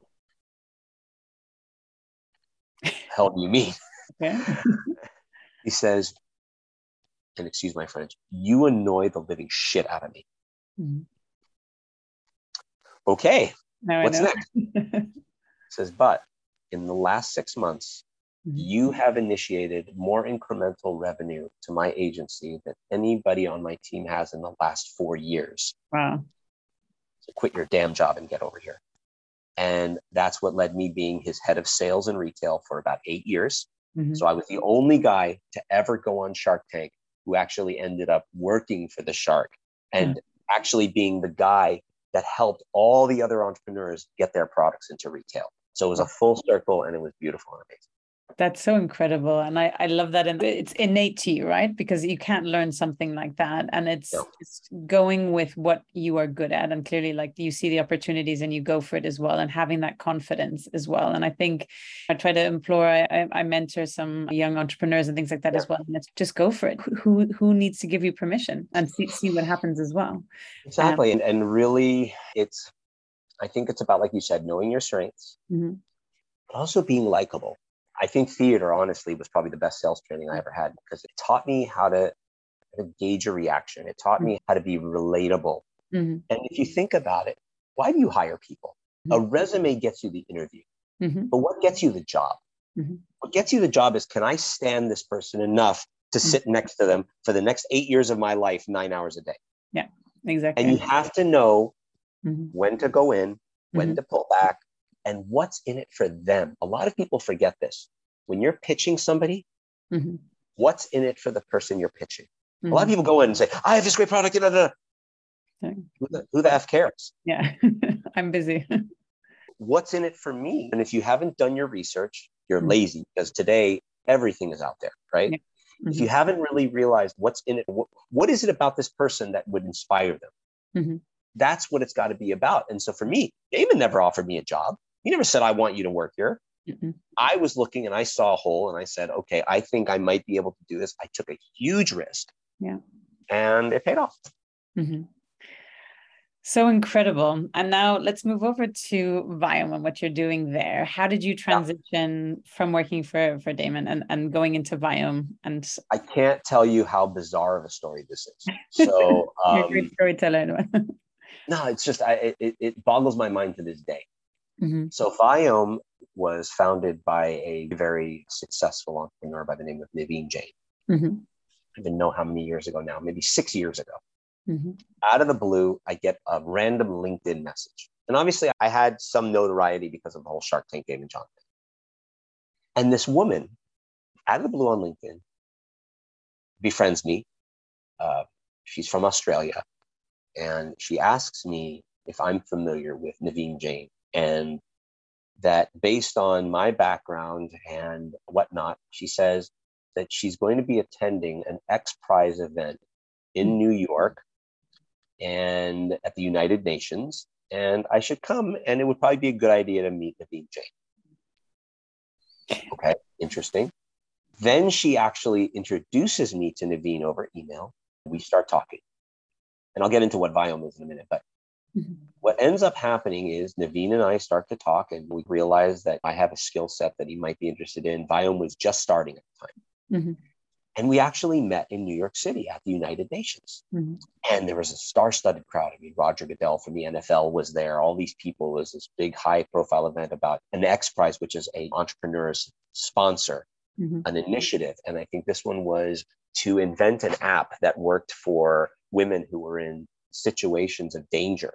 S2: hell do you mean? [LAUGHS] He says, and excuse my French, you annoy the living shit out of me.
S1: Mhm.
S2: Okay.
S1: Now
S2: What's next? [LAUGHS] He says, but in the last six months. You have initiated more incremental revenue to my agency than anybody on my team has in the last four years.
S1: Wow.
S2: So quit your damn job and get over here. And that's what led me being his head of sales and retail for about eight years.
S1: Mhm.
S2: So I was the only guy to ever go on Shark Tank who actually ended up working for the shark and actually being the guy that helped all the other entrepreneurs get their products into retail. So it was a full circle and it was beautiful and amazing.
S1: That's so incredible. And I, I love that. And it's innate to you, right? Because you can't learn something like that. And it's,
S2: Yeah.
S1: it's going with what you are good at. And clearly, like you see the opportunities and you go for it as well, and having that confidence as well. And I think I try to implore, I, I, mentor some young entrepreneurs and things like that
S2: Yeah.
S1: as well. And it's just go for it. Who, who needs to give you permission and see, see what happens as well?
S2: Exactly. and, and really, it's, I think it's about, like you said, knowing your strengths,
S1: Mhm.
S2: but also being likable. I think theater, honestly, was probably the best sales training I ever had because it taught me how to, how to gauge a reaction. It taught me how to be relatable.
S1: Mhm.
S2: And if you think about it, why do you hire people? A resume gets you the interview,
S1: Mhm.
S2: but what gets you the job?
S1: Mhm.
S2: What gets you the job is can I stand this person enough to
S1: Mhm.
S2: sit next to them for the next eight years of my life, nine hours a day?
S1: Yeah, exactly.
S2: And you have to know
S1: Mhm.
S2: when to go in, when
S1: Mhm.
S2: to pull back, and what's in it for them. A lot of people forget this. When you're pitching somebody,
S1: Mhm.
S2: what's in it for the person you're pitching? A lot of people go in and say, I have this great product. Da, da, da. Who, the, who the F cares?
S1: Yeah. [LAUGHS] I'm busy. [LAUGHS]
S2: What's in it for me? And if you haven't done your research, you're
S1: Mhm.
S2: lazy because today everything is out there, right?
S1: Yeah.
S2: If you haven't really realized what's in it, what, what is it about this person that would inspire them?
S1: Mhm.
S2: That's what it's got to be about. And so for me, Daymond never offered me a job. He never said, I want you to work here.
S1: Mhm.
S2: I was looking and I saw a hole and I said, okay, I think I might be able to do this. I took a huge risk.
S1: Yeah.
S2: And it paid off.
S1: Mhm. So incredible. And now let's move over to Viome and what you're doing there. How did you transition from working for, for Daymond and, and going into Viome? And
S2: I can't tell you how bizarre of a story this is. [LAUGHS] So,
S1: you're a great
S2: um,
S1: storyteller. [LAUGHS]
S2: no, it's just, I, it, it boggles my mind to this day.
S1: Mhm.
S2: So, Viome was founded by a very successful entrepreneur by the name of Naveen Jain.
S1: Mhm.
S2: I don't even know how many years ago now, maybe six years ago.
S1: Mhm.
S2: out of the blue, I get a random LinkedIn message. And obviously, I had some notoriety because of the whole Shark Tank Daymond John thing. And this woman, out of the blue on LinkedIn, befriends me. Uh, she's from Australia. And she asks me if I'm familiar with Naveen Jain. And that based on my background and whatnot, she says that she's going to be attending an X Prize event in New York and at the United Nations, and I should come, and it would probably be a good idea to meet Naveen Jain. [LAUGHS] Okay, interesting. Then she actually introduces me to Naveen over email. We start talking, and I'll get into what Viome is in a minute. But
S1: Mhm.
S2: What ends up happening is Naveen and I start to talk, and we realize that I have a skill set that he might be interested in. Viome was just starting at the time.
S1: Mhm.
S2: And we actually met in New York City at the United Nations
S1: Mhm.
S2: and there was a star-studded crowd. I mean, Roger Goodell from the NFL was there. All these people it was this big, high-profile event about an X Prize, which is a entrepreneur's sponsor,
S1: Mhm.
S2: an initiative. And I think this one was to invent an app that worked for women who were in situations of danger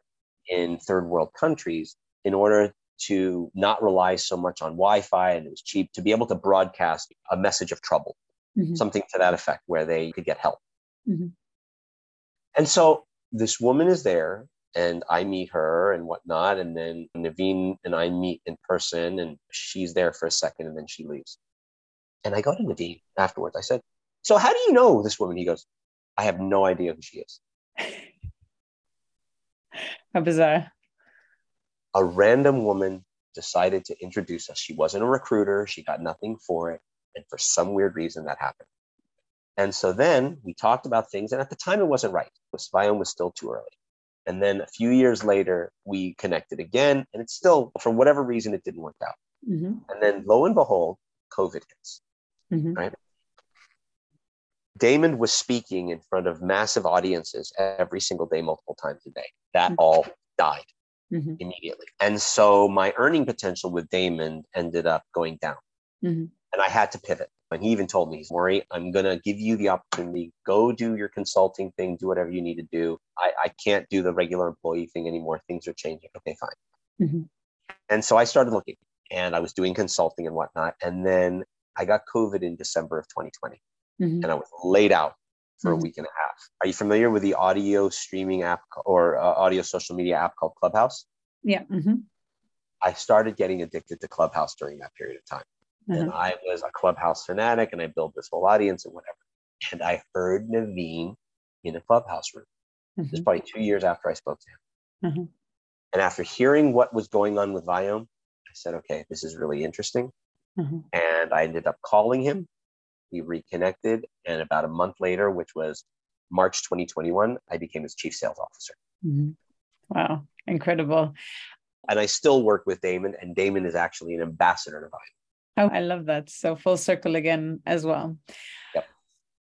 S2: in third world countries in order to not rely so much on Wi-Fi and it was cheap to be able to broadcast a message of trouble,
S1: Mhm.
S2: something to that effect, where they could get help.
S1: Mhm.
S2: And so this woman is there, and I meet her and whatnot. And then Naveen and I meet in person, and she's there for a second, and then she leaves. And I go to Naveen afterwards. I said, So, how do you know this woman? He goes, I have no idea who she is. [LAUGHS]
S1: How bizarre.
S2: A random woman decided to introduce us. She wasn't a recruiter, she got nothing for it. And for some weird reason, that happened. And so then we talked about things, and at the time it wasn't right. Viome was still too early. And then a few years later, we connected again, and it's still, for whatever reason, it didn't work out.
S1: Mhm.
S2: And then lo and behold, COVID hits.
S1: Mhm.
S2: Daymond was speaking in front of massive audiences every single day, multiple times a day. That
S1: Mhm.
S2: all died
S1: Mhm.
S2: immediately. And so my earning potential with Daymond ended up going down.
S1: Mhm.
S2: And I had to pivot. And he even told me, Morri, I'm going to give you the opportunity. Go do your consulting thing, do whatever you need to do. I, I can't do the regular employee thing anymore. Things are changing. Okay, fine.
S1: Mhm.
S2: And so I started looking and I was doing consulting and whatnot. And then I got COVID in December of 2020
S1: Mhm.
S2: and I was laid out for
S1: Mhm.
S2: a week and a half. Are you familiar with the audio streaming app or uh, audio social media app called Clubhouse?
S1: Yeah. Mhm.
S2: I started getting addicted to Clubhouse during that period of time. and I was a clubhouse fanatic and I built this whole audience and whatever. And I heard Naveen in a clubhouse room. This was probably two years after I spoke to him.
S1: Mhm.
S2: And after hearing what was going on with Viome, I said, okay, this is really interesting.
S1: Mhm.
S2: And I ended up calling him. We reconnected. And about a month later, which was March 2021, I became his chief sales officer.
S1: Mhm. Wow, incredible.
S2: And I still work with Daymond, and Daymond is actually an ambassador to Viome.
S1: Oh, I love that. So full circle again as well.
S2: Yep.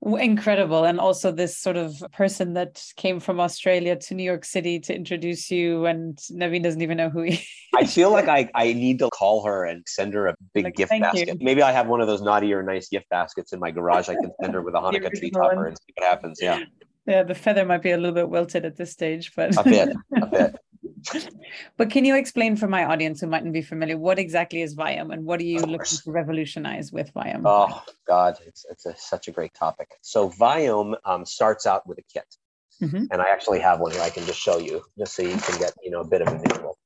S1: Incredible. And also this sort of person that came from Australia to New York City to introduce you and Naveen doesn't even know who he
S2: I feel like I, [LAUGHS] I need to call her and send her a big
S1: Like,
S2: gift basket.
S1: you.
S2: Maybe I have one of those naughty or nice gift baskets in my garage. I can send her with a [LAUGHS] Hanukkah tree topper and see what happens. Yeah,
S1: Yeah, the feather might be a little bit wilted at this stage, but
S2: a bit, a bit. [LAUGHS]
S1: but can you explain for my audience who mightn't be familiar what exactly is Viome and what are you looking to revolutionise with Viome?
S2: Oh God, it's it's a, such a great topic. So Viome um, starts out with a kit,
S1: Mhm.
S2: and I actually have one here. I can just show you, just so you can get you know a bit of a visual.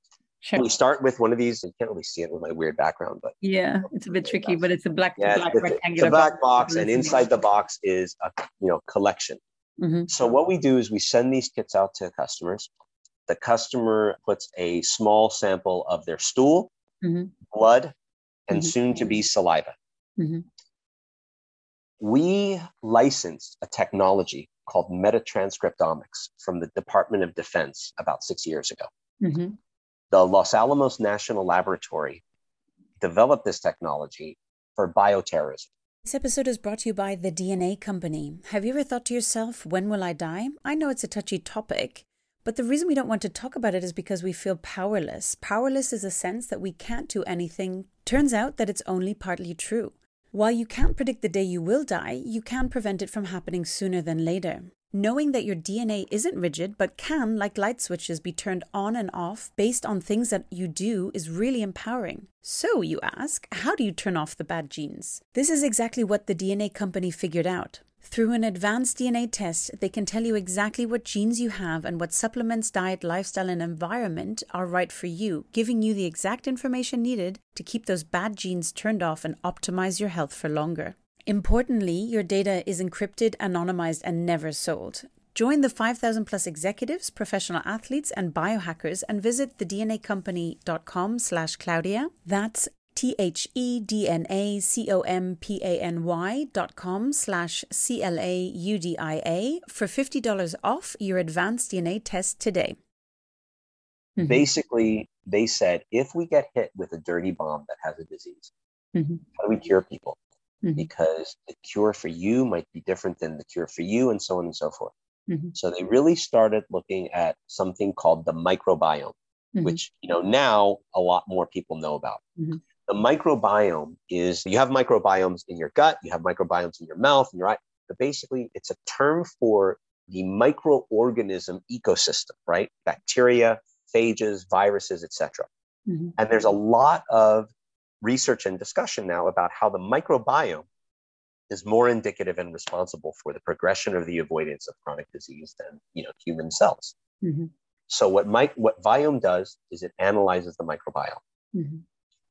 S1: Sure.
S2: We start with one of these. You can't really see it with my weird background, but
S1: Yeah, it's a bit tricky, but it's a black,
S2: yeah,
S1: black
S2: it's, it's, a black box,
S1: with
S2: and inside the box is a you know collection.
S1: Mhm.
S2: So what we do is we send these kits out to customers. The customer puts a small sample of their stool,
S1: Mhm.
S2: blood, and
S1: Mhm.
S2: soon to be saliva.
S1: Mhm.
S2: We licensed a technology called metatranscriptomics from the Department of Defense about six years ago.
S1: Mhm.
S2: The Los Alamos National Laboratory developed this technology for bioterrorism.
S1: This episode is brought to you by The DNA Company. Have you ever thought to yourself, when will I die? I know it's a touchy topic, but the reason we don't want to talk about it is because we feel powerless. Powerless is a sense that we can't do anything. Turns out that it's only partly true. While you can't predict the day you will die, you can prevent it from happening sooner than later. Knowing that your DNA isn't rigid but can, like light switches, be turned on and off based on things that you do is really empowering. So, you ask, how do you turn off the bad genes? This is exactly what the DNA company figured out. Through an advanced DNA test, they can tell you exactly what genes you have and what supplements, diet, lifestyle, and environment are right for you, giving you the exact information needed to keep those bad genes turned off and optimize your health for longer. Importantly, your data is encrypted, anonymized, and never sold. Join the 5,000 plus executives, professional athletes, and biohackers and visit thednacompany.com slash Claudia. That's E T-H-E-D-N-A-C-O-M-P-A-N-Y dot com slash C-L-A-U-D-I-A for $50 off your advanced DNA test today. Mhm.
S2: Basically, they said if we get hit with a dirty bomb that has a disease,
S1: Mhm.
S2: how do we cure people?
S1: Mhm.
S2: Because the cure for you might be different than the cure for you, and so on and so forth.
S1: Mhm.
S2: So they really started looking at something called the microbiome,
S1: Mhm.
S2: which you know now a lot more people know about.
S1: Mhm.
S2: The microbiome is you have microbiomes in your gut, you have microbiomes in your mouth and your eye, but basically it's a term for the microorganism ecosystem, right? Bacteria, phages, viruses, etc.
S1: Mhm.
S2: And there's a lot of research and discussion now about how the microbiome is more indicative and responsible for the progression or the avoidance of chronic disease than you know human cells.
S1: Mhm.
S2: So what mic- what Viome does is it analyzes the microbiome
S1: Mhm.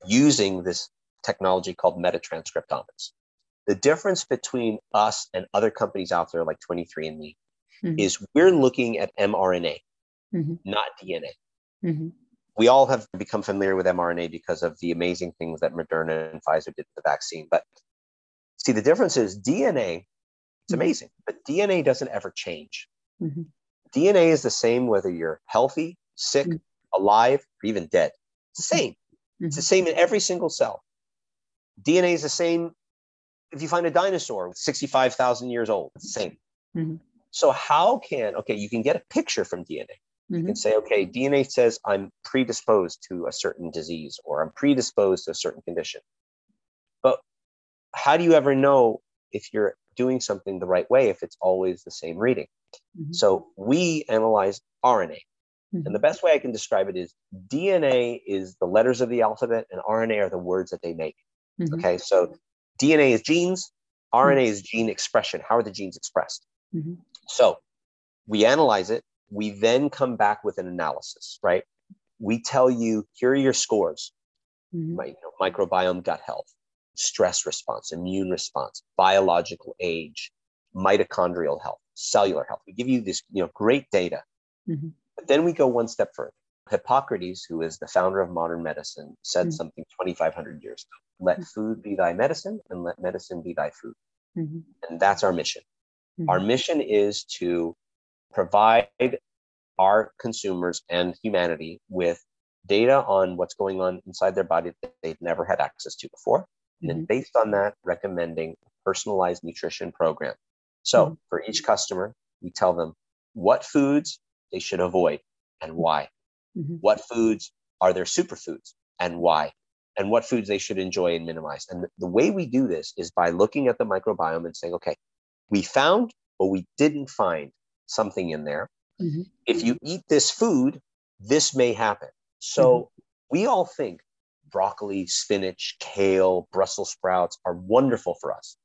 S2: Using this technology called metatranscriptomics. The difference between us and other companies out there like 23andMe
S1: Mhm.
S2: is we're looking at mRNA,
S1: Mhm.
S2: not DNA.
S1: Mhm.
S2: We all have become familiar with mRNA because of the amazing things that Moderna and Pfizer did with the vaccine. But see, the difference is DNA, it's
S1: Mhm.
S2: amazing, but DNA doesn't ever change.
S1: Mhm.
S2: DNA is the same whether you're healthy, sick,
S1: Mhm.
S2: alive, or even dead. It's the same. It's the
S1: Mhm.
S2: same in every single cell. DNA is the same if you find a dinosaur 65,000 years old. It's the same.
S1: Mhm.
S2: So, how can, okay, you can get a picture from DNA. You
S1: Mhm.
S2: can say, okay, DNA says I'm predisposed to a certain disease or I'm predisposed to a certain condition. But how do you ever know if you're doing something the right way if it's always the same reading?
S1: Mhm.
S2: So, we analyze RNA.
S1: Mhm.
S2: And the best way I can describe it is DNA is the letters of the alphabet and RNA are the words that they make.
S1: Mhm.
S2: Okay, so DNA is genes, RNA is gene expression. How are the genes expressed?
S1: Mhm.
S2: So we analyze it. We then come back with an analysis, right? We tell you, here are your scores,
S1: Mhm.
S2: my, you know, microbiome, gut health, stress response, immune response, biological age, mitochondrial health, cellular health. We give you this, you know, great data. Mm-hmm. But then we go one step further. Hippocrates, who is the founder of modern medicine, said mm-hmm. something 2,500 years ago let mm-hmm. food be thy medicine and let medicine be thy food. Mm-hmm. And that's our mission. Mm-hmm. Our mission is to provide our consumers and humanity with data on what's going on inside their body that they've never had access to before. And then, mm-hmm. based on that, recommending a personalized nutrition program. So, mm-hmm. for each customer, we tell them what foods they should avoid and why. Mm-hmm. What foods are their superfoods and why? And what foods they should enjoy and minimize. And the way we do this is by looking at the microbiome and saying, okay, we found or we didn't find something in there. Mm-hmm. If you eat this food, this may happen. So mm-hmm. we all think broccoli, spinach, kale, Brussels sprouts are wonderful for us.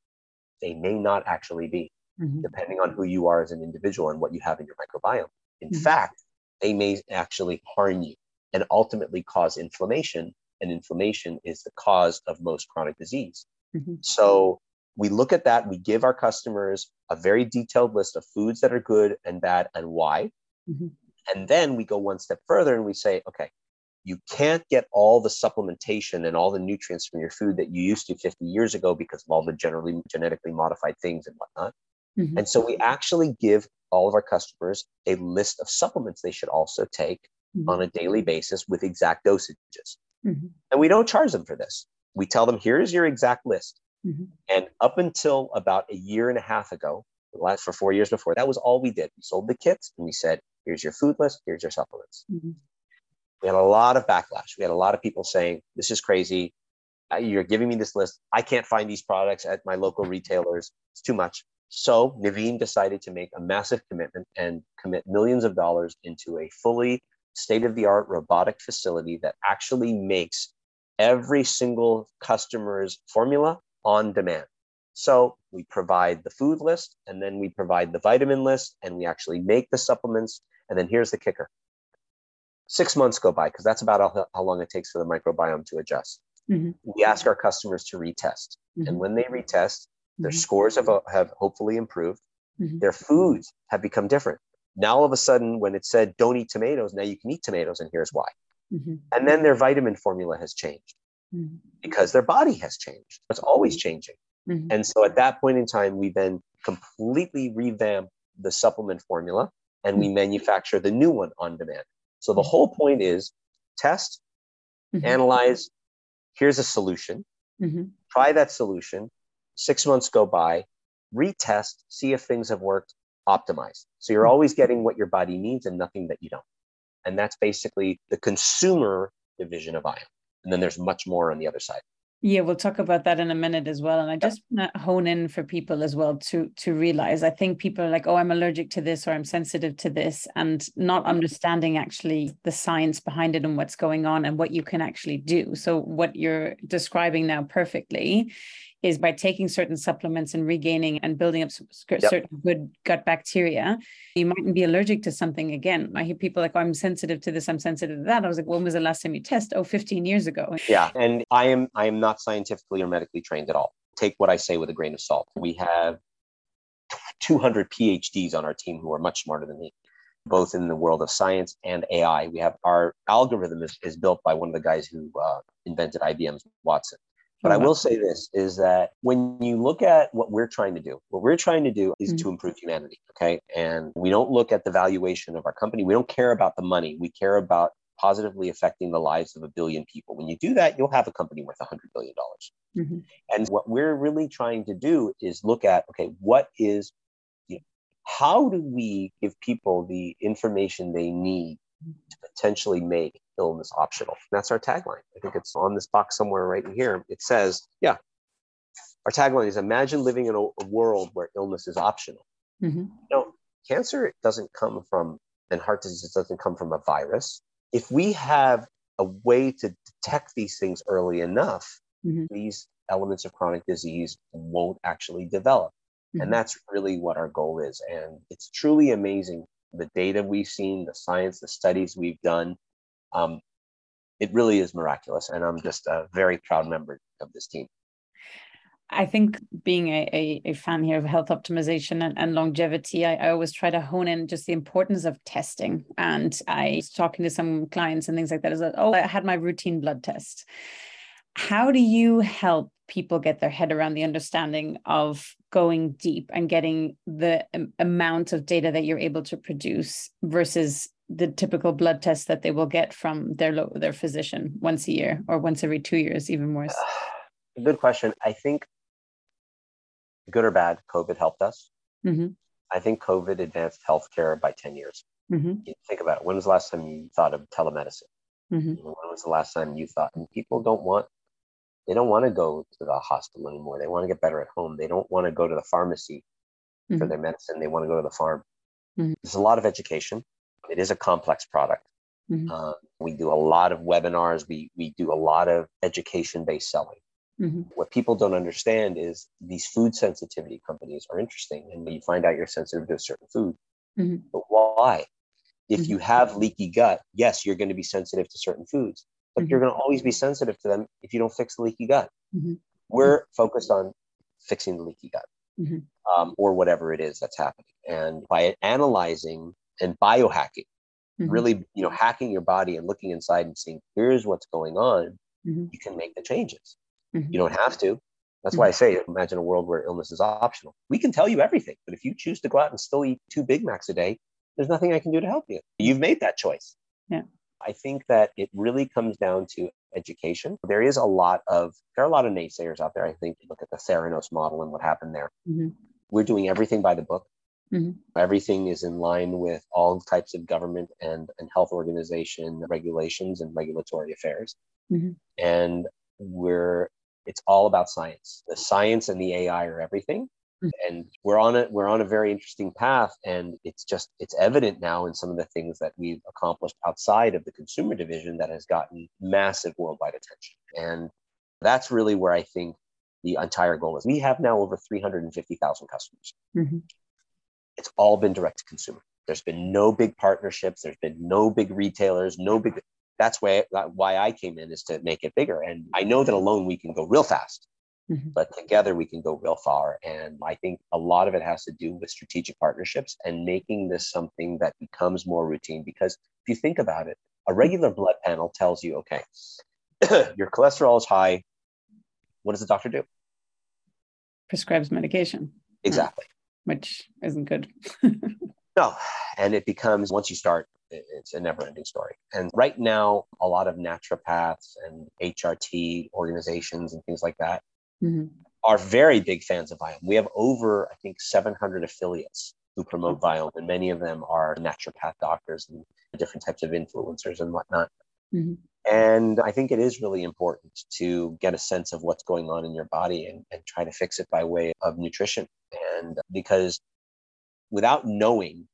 S2: They may not actually be, mm-hmm. depending on who you are as an individual and what you have in your microbiome. In mm-hmm. fact, they may actually harm you and ultimately cause inflammation. And inflammation is the cause of most chronic disease. Mm-hmm. So we look at that, we give our customers a very detailed list of foods that are good and bad and why. Mm-hmm. And then we go one step further and we say, okay, you can't get all the supplementation and all the nutrients from your food that you used to 50 years ago because of all the generally genetically modified things and whatnot. Mm-hmm. And so we actually give all of our customers a list of supplements they should also take mm-hmm. on a daily basis with exact dosages. Mm-hmm. And we don't charge them for this. We tell them, here's your exact list. Mm-hmm. And up until about a year and a half ago, last for four years before, that was all we did. We sold the kits and we said, here's your food list, here's your supplements. Mm-hmm. We had a lot of backlash. We had a lot of people saying, this is crazy. You're giving me this list. I can't find these products at my local retailers. It's too much. So Naveen decided to make a massive commitment and commit millions of dollars into a fully state of the art robotic facility that actually makes every single customer's formula on demand. So we provide the food list and then we provide the vitamin list and we actually make the supplements. And then here's the kicker six months go by because that's about how, long it takes for the microbiome to adjust. Mm-hmm. We ask our customers to retest. Mm-hmm. And when they retest, their mm-hmm. scores have, have hopefully improved. Mm-hmm. Their foods have become different. Now, all of a sudden, when it said don't eat tomatoes, now you can eat tomatoes, and here's why. Mm-hmm. And then their vitamin formula has changed mm-hmm. because their body has changed. It's always changing. Mm-hmm. And so at that point in time, we then completely revamp the supplement formula and we mm-hmm. manufacture the new one on demand. So the mm-hmm. whole point is test, mm-hmm. analyze, here's a solution, mm-hmm. try that solution. Six months go by, retest, see if things have worked, optimize. So you're always getting what your body needs and nothing that you don't. And that's basically the consumer division of Viome. And then there's much more on the other side.
S1: Yeah, we'll talk about that in a minute as well. And I just want to hone in for people as well to to realize. I think people are like, oh, I'm allergic to this or I'm sensitive to this, and not understanding actually the science behind it and what's going on and what you can actually do. So what you're describing now perfectly is by taking certain supplements and regaining and building up yep. certain good gut bacteria, you mightn't be allergic to something again. I hear people like, oh, I'm sensitive to this, I'm sensitive to that. I was like, when was the last time you test? Oh, 15 years ago.
S2: Yeah. And I am I am not scientifically or medically trained at all. Take what I say with a grain of salt. We have 200 PhDs on our team who are much smarter than me both in the world of science and AI. We have our algorithm is, is built by one of the guys who uh, invented IBM's Watson. But I will say this is that when you look at what we're trying to do, what we're trying to do is mm-hmm. to improve humanity. Okay. And we don't look at the valuation of our company. We don't care about the money. We care about positively affecting the lives of a billion people. When you do that, you'll have a company worth $100 billion. Mm-hmm. And what we're really trying to do is look at okay, what is, you know, how do we give people the information they need to potentially make illness optional. That's our tagline. I think it's on this box somewhere right in here. It says, yeah, our tagline is imagine living in a, a world where illness is optional. Mm-hmm. You know, cancer doesn't come from, and heart disease doesn't come from a virus. If we have a way to detect these things early enough, mm-hmm. these elements of chronic disease won't actually develop. Mm-hmm. And that's really what our goal is. And it's truly amazing the data we've seen, the science, the studies we've done, um, it really is miraculous. And I'm just a very proud member of this team.
S1: I think being a, a, a, fan here of health optimization and, and longevity, I, I, always try to hone in just the importance of testing. And I was talking to some clients and things like that is that, oh, I had my routine blood test. How do you help people get their head around the understanding of going deep and getting the amount of data that you're able to produce versus the typical blood test that they will get from their their physician once a year or once every two years, even worse? [SIGHS]
S2: Good question. I think good or bad, COVID helped us. Mm-hmm. I think COVID advanced healthcare by 10 years. Mm-hmm. think about it. When was the last time you thought of telemedicine? Mm-hmm. When was the last time you thought? And people don't want, they don't want to go to the hospital anymore. They want to get better at home. They don't want to go to the pharmacy for mm-hmm. their medicine. They want to go to the farm. Mm-hmm. There's a lot of education. It is a complex product. Mm-hmm. Uh, we do a lot of webinars. We we do a lot of education based selling. Mm-hmm. What people don't understand is these food sensitivity companies are interesting, and when you find out you're sensitive to a certain food. Mm-hmm. But why? If mm-hmm. you have leaky gut, yes, you're going to be sensitive to certain foods, but you're mm-hmm. going to always be sensitive to them if you don't fix the leaky gut. Mm-hmm. We're focused on fixing the leaky gut. Um, or whatever it is that's happening. And by analyzing and biohacking, mm-hmm. really, you know, hacking your body and looking inside and seeing here's what's going on, mm-hmm. you can make the changes. Mm-hmm. You don't have to. That's why I say imagine a world where illness is optional. We can tell you everything, but if you choose to go out and still eat two Big Macs a day, there's nothing I can do to help you. You've made that choice.
S1: Yeah.
S2: I think that it really comes down to education. There is a lot of there are a lot of naysayers out there. I think look at the Theranos model and what happened there. Mm-hmm. We're doing everything by the book. Mm-hmm. Everything is in line with all types of government and, and health organization regulations and regulatory affairs. Mm-hmm. And we're it's all about science. The science and the AI are everything. Mm-hmm. And we're on a we're on a very interesting path. And it's just it's evident now in some of the things that we've accomplished outside of the consumer division that has gotten massive worldwide attention. And that's really where I think the entire goal is. We have now over 350,000 customers. Mm-hmm. It's all been direct to consumer. There's been no big partnerships. There's been no big retailers, no big that's why why I came in is to make it bigger. And I know that alone we can go real fast, mm-hmm. but together we can go real far. And I think a lot of it has to do with strategic partnerships and making this something that becomes more routine. Because if you think about it, a regular blood panel tells you, okay, [CLEARS THROAT] your cholesterol is high. What does the doctor do?
S1: Prescribes medication.
S2: Exactly.
S1: Which isn't good. [LAUGHS]
S2: no. And it becomes once you start it's a never ending story. And right now, a lot of naturopaths and HRT organizations and things like that mm-hmm. are very big fans of Viome. We have over, I think, 700 affiliates who promote Viome, and many of them are naturopath doctors and different types of influencers and whatnot. Mm-hmm. And I think it is really important to get a sense of what's going on in your body and, and try to fix it by way of nutrition. And because without knowing,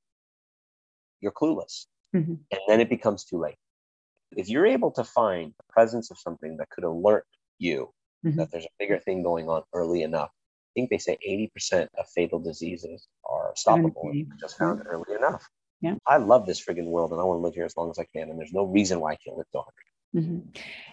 S2: you're clueless. Mm-hmm. And then it becomes too late. If you're able to find the presence of something that could alert you mm-hmm. that there's a bigger thing going on early enough, I think they say 80% of fatal diseases are stoppable if just found early enough.
S1: Yeah.
S2: I love this friggin' world and I want to live here as long as I can. And there's no reason why I can't live to 100.
S1: Mm-hmm.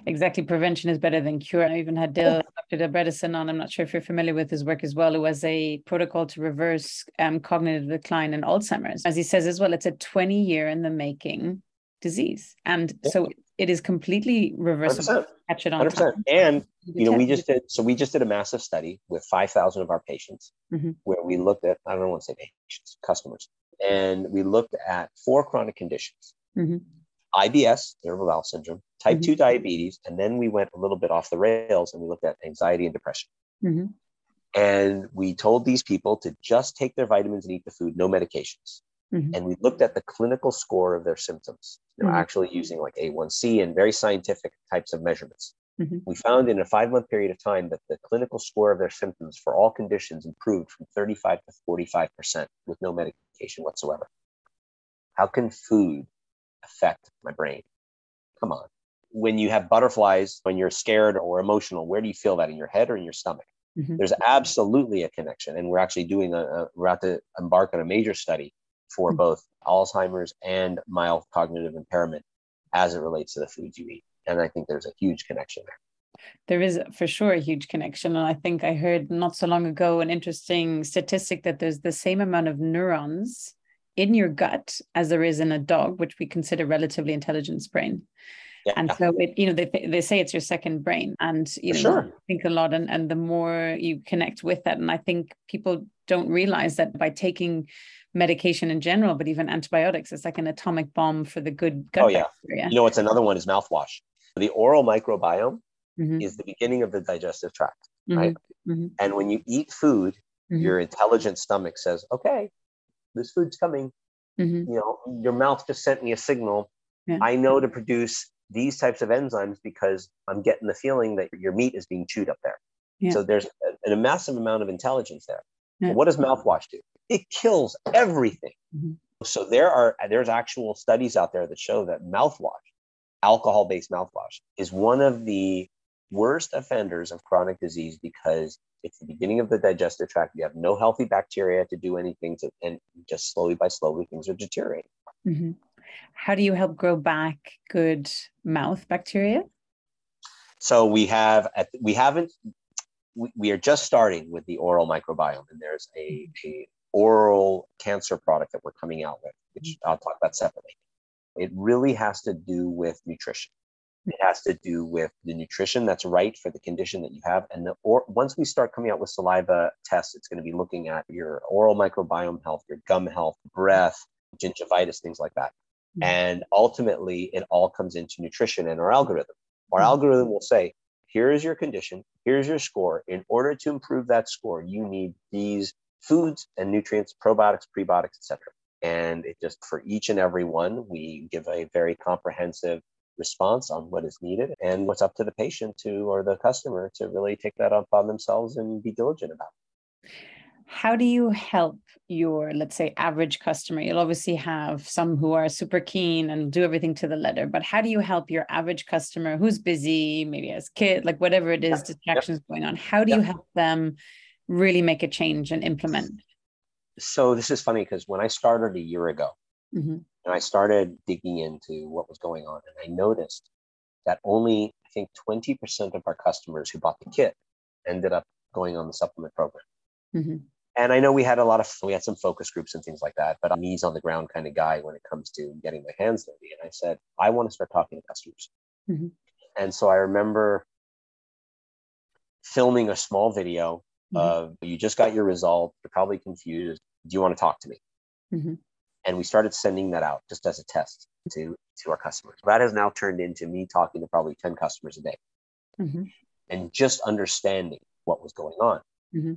S1: Exactly. Prevention is better than cure. I even had Dale, Dr. Dale Bredesen on. I'm not sure if you're familiar with his work as well. It was a protocol to reverse um, cognitive decline in Alzheimer's. As he says as well, it's a 20 year in the making disease. And yeah. so it is completely reversible. 100%. Catch it on 100%. Time.
S2: And, you know, we just did, so we just did a massive study with 5,000 of our patients mm-hmm. where we looked at, I don't want to say patients, customers, and we looked at four chronic conditions. Mm-hmm. IBS, irritable bowel syndrome, type mm-hmm. 2 diabetes, and then we went a little bit off the rails and we looked at anxiety and depression. Mm-hmm. And we told these people to just take their vitamins and eat the food, no medications. Mm-hmm. And we looked at the clinical score of their symptoms, you know, mm-hmm. actually using like A1C and very scientific types of measurements. Mm-hmm. We found in a five month period of time that the clinical score of their symptoms for all conditions improved from 35 to 45% with no medication whatsoever. How can food affect my brain? Come on when you have butterflies, when you're scared or emotional, where do you feel that in your head or in your stomach? Mm-hmm. There's absolutely a connection. And we're actually doing a, a, we're about to embark on a major study for mm-hmm. both Alzheimer's and mild cognitive impairment as it relates to the foods you eat. And I think there's a huge connection there.
S1: There is for sure a huge connection. And I think I heard not so long ago an interesting statistic that there's the same amount of neurons in your gut as there is in a dog, which we consider relatively intelligent brain. Yeah. And so it, you know, they, they say it's your second brain and, you know, sure. think a lot and, and the more you connect with that. And I think people don't realize that by taking medication in general, but even antibiotics, it's like an atomic bomb for the good gut
S2: oh, yeah. Bacteria. You know, what's another one is mouthwash. The oral microbiome mm-hmm. is the beginning of the digestive tract, mm-hmm. right? Mm-hmm. And when you eat food, mm-hmm. your intelligent stomach says, okay, this food's coming. Mm-hmm. You know, your mouth just sent me a signal. Yeah. I know to produce these types of enzymes because I'm getting the feeling that your meat is being chewed up there. Yeah. So there's a, a, massive amount of intelligence there. Yeah. What does mouthwash do? It kills everything. Mm-hmm. So there are there's actual studies out there that show that mouthwash, alcohol-based mouthwash, is one of the worst offenders of chronic disease because it's the beginning of the digestive tract. You have no healthy bacteria to do anything to, and just slowly by slowly things are deteriorating. Mm-hmm.
S1: How do you help grow back good mouth bacteria?
S2: So we have, we haven't, we, we are just starting with the oral microbiome, and there's a, a oral cancer product that we're coming out with, which mm-hmm. I'll talk about separately. It really has to do with nutrition. It has to do with the nutrition that's right for the condition that you have. And the, or, once we start coming out with saliva tests, it's going to be looking at your oral microbiome health, your gum health, breath, gingivitis, things like that. Mm-hmm. And ultimately, it all comes into nutrition and our algorithm. Our mm-hmm. algorithm will say, here is your condition, here's your score. In order to improve that score, you need these foods and nutrients, probiotics, prebiotics, etc. And it just for each and every one, we give a very comprehensive response on what is needed and what's up to the patient to or the customer to really take that on upon themselves and be diligent about.
S1: How do you help your let's say average customer? You'll obviously have some who are super keen and do everything to the letter but how do you help your average customer who's busy maybe as kid like whatever it is distractions going on how do you help them really make a change and implement?
S2: So this is funny because when i started a year ago mm-hmm. And I started digging into what was going on. And I noticed that only, I think, 20% of our customers who bought the kit ended up going on the supplement program. Mm-hmm. And I know we had a lot of, we had some focus groups and things like that, but I'm knees on the ground kind of guy when it comes to getting my hands dirty. And I said, I want to start talking to customers. Mm-hmm. And so I remember filming a small video mm-hmm. of you just got your result. You're probably confused. Do you want to talk to me? And we started sending that out just as a test to to our customers that has now turned into me talking to probably 10 customers a day mm-hmm. and just understanding what was going on mm-hmm.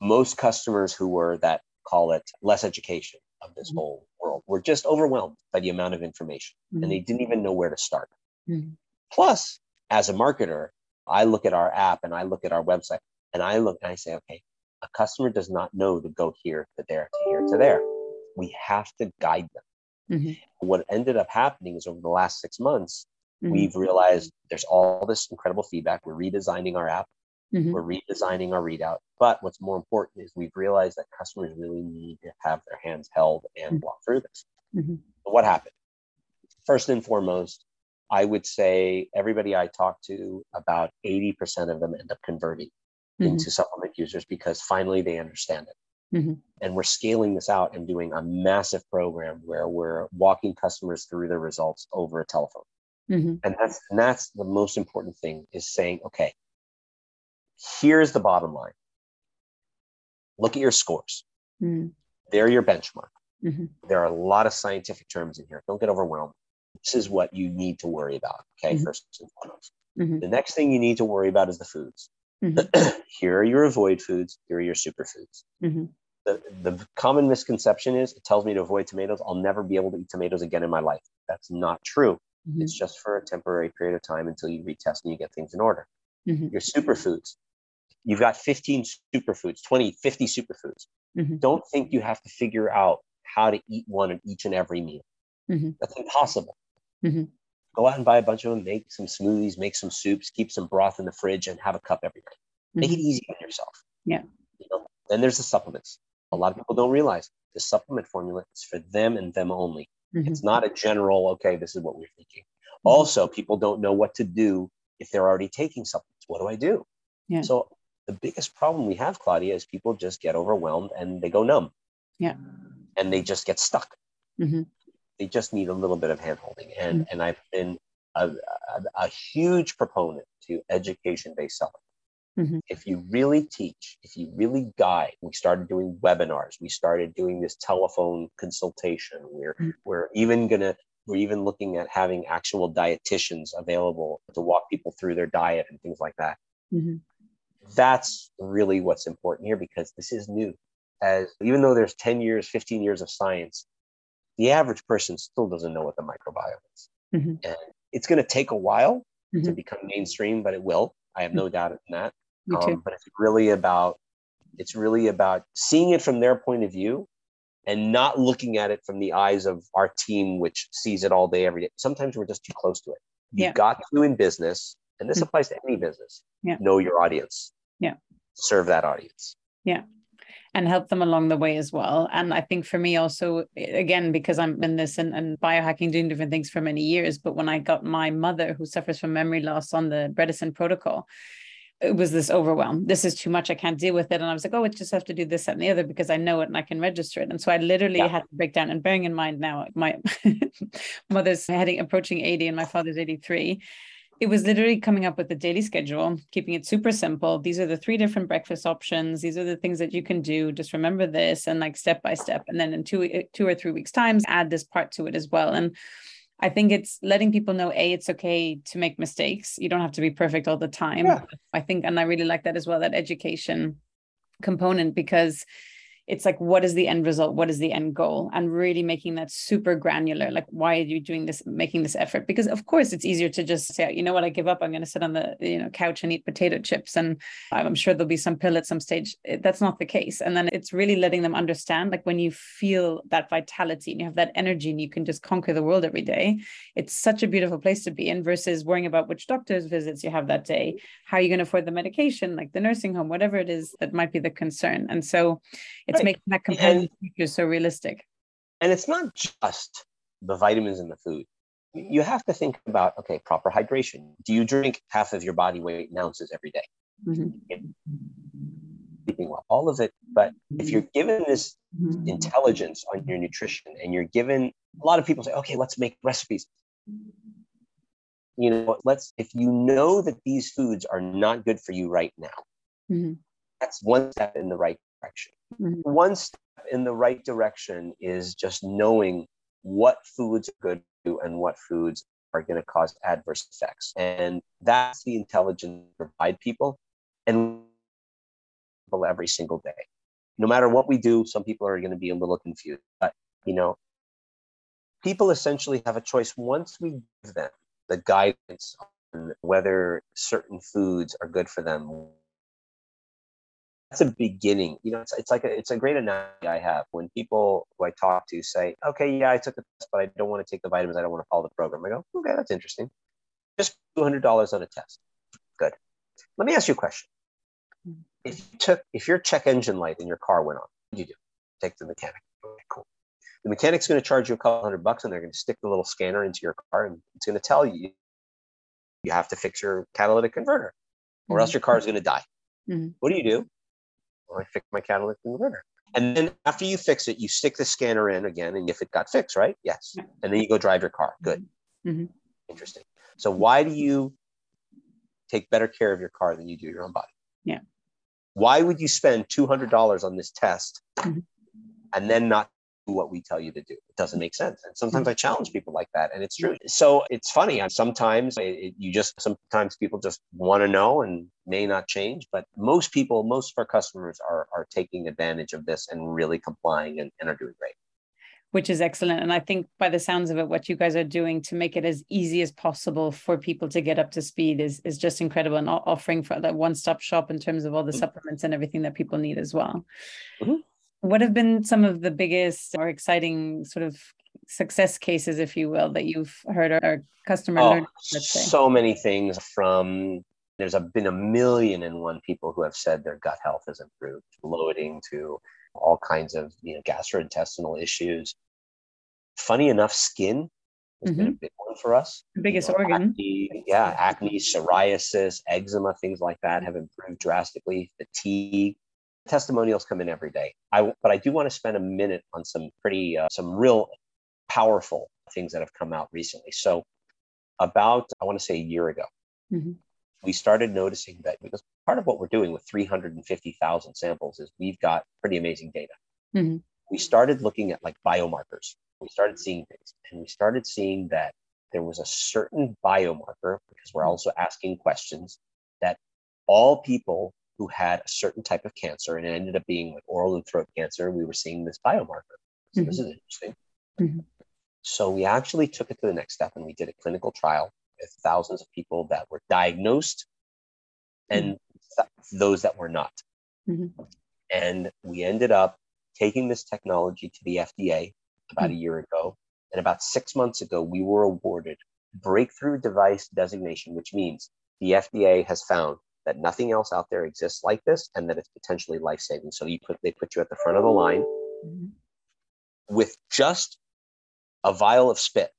S2: most customers who were that call it less education of this mm-hmm. whole world were just overwhelmed by the amount of information and they mm-hmm. didn't even know where to start mm-hmm. plus as a marketer i look at our app and i look at our website and i look and i say okay a customer does not know to go here to there to here to there we have to guide them. Mm-hmm. What ended up happening is over the last six months, mm-hmm. we've realized there's all this incredible feedback. We're redesigning our app, mm-hmm. we're redesigning our readout. But what's more important is we've realized that customers really need to have their hands held and mm-hmm. walk through this. Mm-hmm. So what happened? First and foremost, I would say everybody I talk to, about 80% of them end up converting mm-hmm. into supplement users because finally they understand it. Mm-hmm. And we're scaling this out and doing a massive program where we're walking customers through their results over a telephone. Mm-hmm. And that's and that's the most important thing is saying, okay, here's the bottom line. Look at your scores. Mm-hmm. They're your benchmark. Mm-hmm. There are a lot of scientific terms in here. Don't get overwhelmed. This is what you need to worry about. Okay, mm-hmm. first and foremost. Mm-hmm. The next thing you need to worry about is the foods. [CLEARS THROAT] here are your avoid foods. Here are your superfoods the, the common misconception is it tells me to avoid tomatoes. I'll never be able to eat tomatoes again in my life. That's not true. Mm-hmm. It's just for a temporary period of time until you retest and you get things in order. Mm-hmm. Your superfoods, you've got 15 superfoods, 20, 50 superfoods. Mm-hmm. Don't think you have to figure out how to eat one in each and every meal. Mm-hmm. That's impossible. Mm-hmm. Go out and buy a bunch of them, make some smoothies, make some soups, keep some broth in the fridge, and have a cup every night. Make it mm-hmm. easy on yourself.
S1: Yeah.
S2: You know? Then there's the supplements a lot of people don't realize the supplement formula is for them and them only. Mm-hmm. It's not a general, okay, this is what we're thinking. Mm-hmm. Also, people don't know what to do if they're already taking supplements, what do I do?
S1: Yeah.
S2: So the biggest problem we have, Claudia, is people just get overwhelmed and they go numb.
S1: Yeah.
S2: And they just get stuck.
S1: Mm-hmm.
S2: They just need a little bit of handholding. And mm-hmm. and I've been a, a, a huge proponent to education-based selling. Mm-hmm. If you really teach, if you really guide, we started doing webinars. We started doing this telephone consultation. We're mm-hmm. we're even gonna we're even looking at having actual dietitians available to walk people through their diet and things like that. Mm-hmm. That's really what's important here because this is new. As even though there's 10 years, 15 years of science, the average person still doesn't know what the microbiome is. Mm-hmm. And it's going to take a while mm-hmm. to become mainstream, but it will. I have no mm-hmm. doubt in that. Um, but it's really about it's really about seeing it from their point of view and not looking at it from the eyes of our team, which sees it all day, every day. Sometimes we're just too close to it. You've yeah. got to in business, and this mm-hmm. applies to any business.
S1: Yeah.
S2: Know your audience.
S1: Yeah.
S2: Serve that audience.
S1: Yeah and help them along the way as well. And I think for me also, again, because I'm in this and, and biohacking, doing different things for many years, but when I got my mother who suffers from memory loss on the Bredesen protocol, it was this overwhelm. This is too much. I can't deal with it. And I was like, oh, I just have to do this and the other because I know it and I can register it. And so I literally yeah. had to break down. And bearing in mind now, my [LAUGHS] mother's heading approaching 80 and my father's 83 it was literally coming up with the daily schedule, keeping it super simple. These are the three different breakfast options. These are the things that you can do. Just remember this and like step by step. And then in two, eh, two or three weeks' times, add this part to it as well. And I think it's letting people know, A, it's okay to make mistakes. You don't have to be perfect all the time. Yeah. I think, and I really like that as well, that education component, because it's like what is the end result? What is the end goal? And really making that super granular like why are you doing this making this effort? Because of course it's easier to just say you know what? I give up. I'm going to sit on the you know couch and eat potato chips. And i'm sure there'll be some pill at some stage. Eh, that's not the case. And then it's really letting them understand like when you feel that vitality and you have that energy and you can just conquer the world every day it's such a beautiful place to be in versus worrying about which doctor's visits you have that day how are you going to afford the medication like the nursing home whatever it is that might be the concern. And so it's right. making that companion future so realistic.
S2: And it's not just the vitamins in the food. You have to think about okay, proper hydration. Do you drink half of your body weight in ounces every day? Mm-hmm. All of it. But if you're given this intelligence on your nutrition and you're given a lot of people say, okay, let's make recipes. You know, let's if you know that these foods are not good for you right now, mm-hmm. that's one step in the right direction. Mm-hmm. One step in the right direction is just knowing what foods are good and what foods are going to cause adverse effects. And that's the intelligence to provide people and people every single day. No matter what we do, some people are going to be a little confused. But, you know, people essentially have a choice once we give them the guidance on whether certain foods are good for them that's a beginning. You know, it's, it's like a, it's a great analogy I have when people who I talk to say, "Okay, yeah, I took the test, but I don't want to take the vitamins. I don't want to follow the program." I go, "Okay, that's interesting. Just two hundred dollars on a test. Good. Let me ask you a question. If you took, if your check engine light in your car went on, what do you do? Take the mechanic. Okay, cool. The mechanic's going to charge you a couple hundred bucks, and they're going to stick the little scanner into your car, and it's going to tell you you have to fix your catalytic converter, or mm-hmm. else your car is going to die. Mm-hmm. What do you do? I fix my catalytic converter. And then after you fix it, you stick the scanner in again, and if it got fixed, right? Yes. And then you go drive your car. Good. Mm-hmm. Interesting. So why do you take better care of your car than you do your own body?
S1: Yeah.
S2: Why would you spend two hundred dollars on this test mm-hmm. and then not what we tell you to do. It doesn't make sense. And sometimes I challenge people like that, and it's true. So it's funny. And sometimes it, you just, sometimes people just want to know and may not change, but most people, most of our customers are, are taking advantage of this and really complying and, and are doing great
S1: which is excellent. And I think by the sounds of it, what you guys are doing to make it as easy as possible for people to get up to speed is, is just incredible and offering for that one stop shop in terms of all the mm-hmm. supplements and everything that people need as well. Mm-hmm. What have been some of the biggest or exciting sort of success cases, if you will, that you've heard or customer oh?
S2: So many things from there's a, been a million and one people who have said their gut health has improved, bloating to all kinds of you know gastrointestinal issues. Funny enough, skin has mm-hmm. been a big one for us.
S1: The biggest you know, organ.
S2: Acne, yeah, acne, psoriasis, eczema, things like that have improved drastically. Fatigue. Testimonials come in every day. I, but I do want to spend a minute on some pretty, uh, some real powerful things that have come out recently. So, about, I want to say a year ago, mm-hmm. we started noticing that because part of what we're doing with 350,000 samples is we've got pretty amazing data. Mm-hmm. We started looking at like biomarkers. We started seeing things and we started seeing that there was a certain biomarker because we're also asking questions that all people who had a certain type of cancer and it ended up being like oral and throat cancer, we were seeing this biomarker. So mm-hmm. this is interesting. Mm-hmm. So we actually took it to the next step and we did a clinical trial with thousands of people that were diagnosed and mm-hmm. those that were not. Mm-hmm. And we ended up taking this technology to the FDA about mm-hmm. a year ago. And about six months ago, we were awarded breakthrough device designation, which means the FDA has found that nothing else out there exists like this and that it's potentially life saving. So you put, they put you at the front of the line mm-hmm. with just a vial of spit,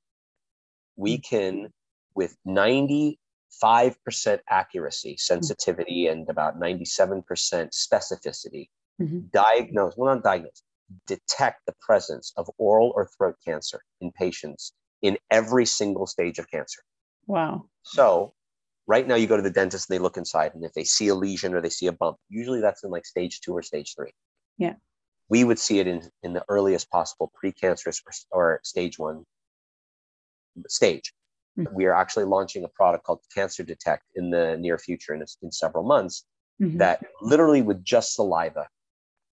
S2: we mm. can, with 95% accuracy, sensitivity, and about 97% specificity, mm-hmm. diagnose, well, not diagnose, detect the presence of oral or throat cancer in patients in every single stage of cancer.
S1: Wow.
S2: So, right now, you go to the dentist and they look inside, and if they see a lesion or they see a bump, usually that's in like stage two or stage three.
S1: Yeah
S2: we would see it in, in the earliest possible precancerous or, or stage one stage. Mm-hmm. We are actually launching a product called Cancer Detect in the near future, in, in several months, mm-hmm. that literally with just saliva,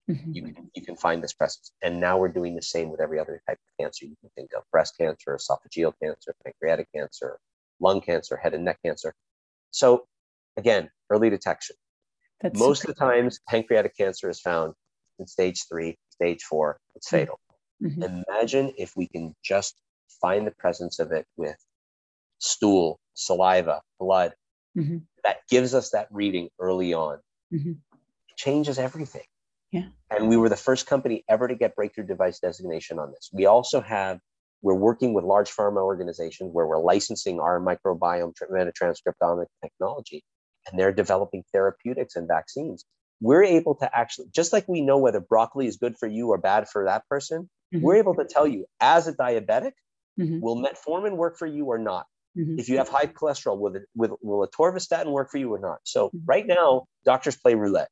S2: mm-hmm. you, can, you can find this presence. And now we're doing the same with every other type of cancer you can think of breast cancer, esophageal cancer, pancreatic cancer, lung cancer, head and neck cancer. So, again, early detection. That's Most of the times, pancreatic cancer is found in stage three, stage four, it's mm-hmm. fatal. Mm-hmm. Imagine if we can just find the presence of it with stool, saliva, blood. Mm-hmm. That gives us that reading early on. Mm-hmm. Changes everything.
S1: Yeah.
S2: And we were the first company ever to get breakthrough device designation on this. We also have, we're working with large pharma organizations where we're licensing our microbiome metatranscriptomic technology, and they're developing therapeutics and vaccines we're able to actually, just like we know whether broccoli is good for you or bad for that person, mm-hmm. we're able to tell you as a diabetic, mm-hmm. will metformin work for you or not? Mm-hmm. If you have high cholesterol, will, it, will, will atorvastatin work for you or not? So mm-hmm. right now, doctors play roulette.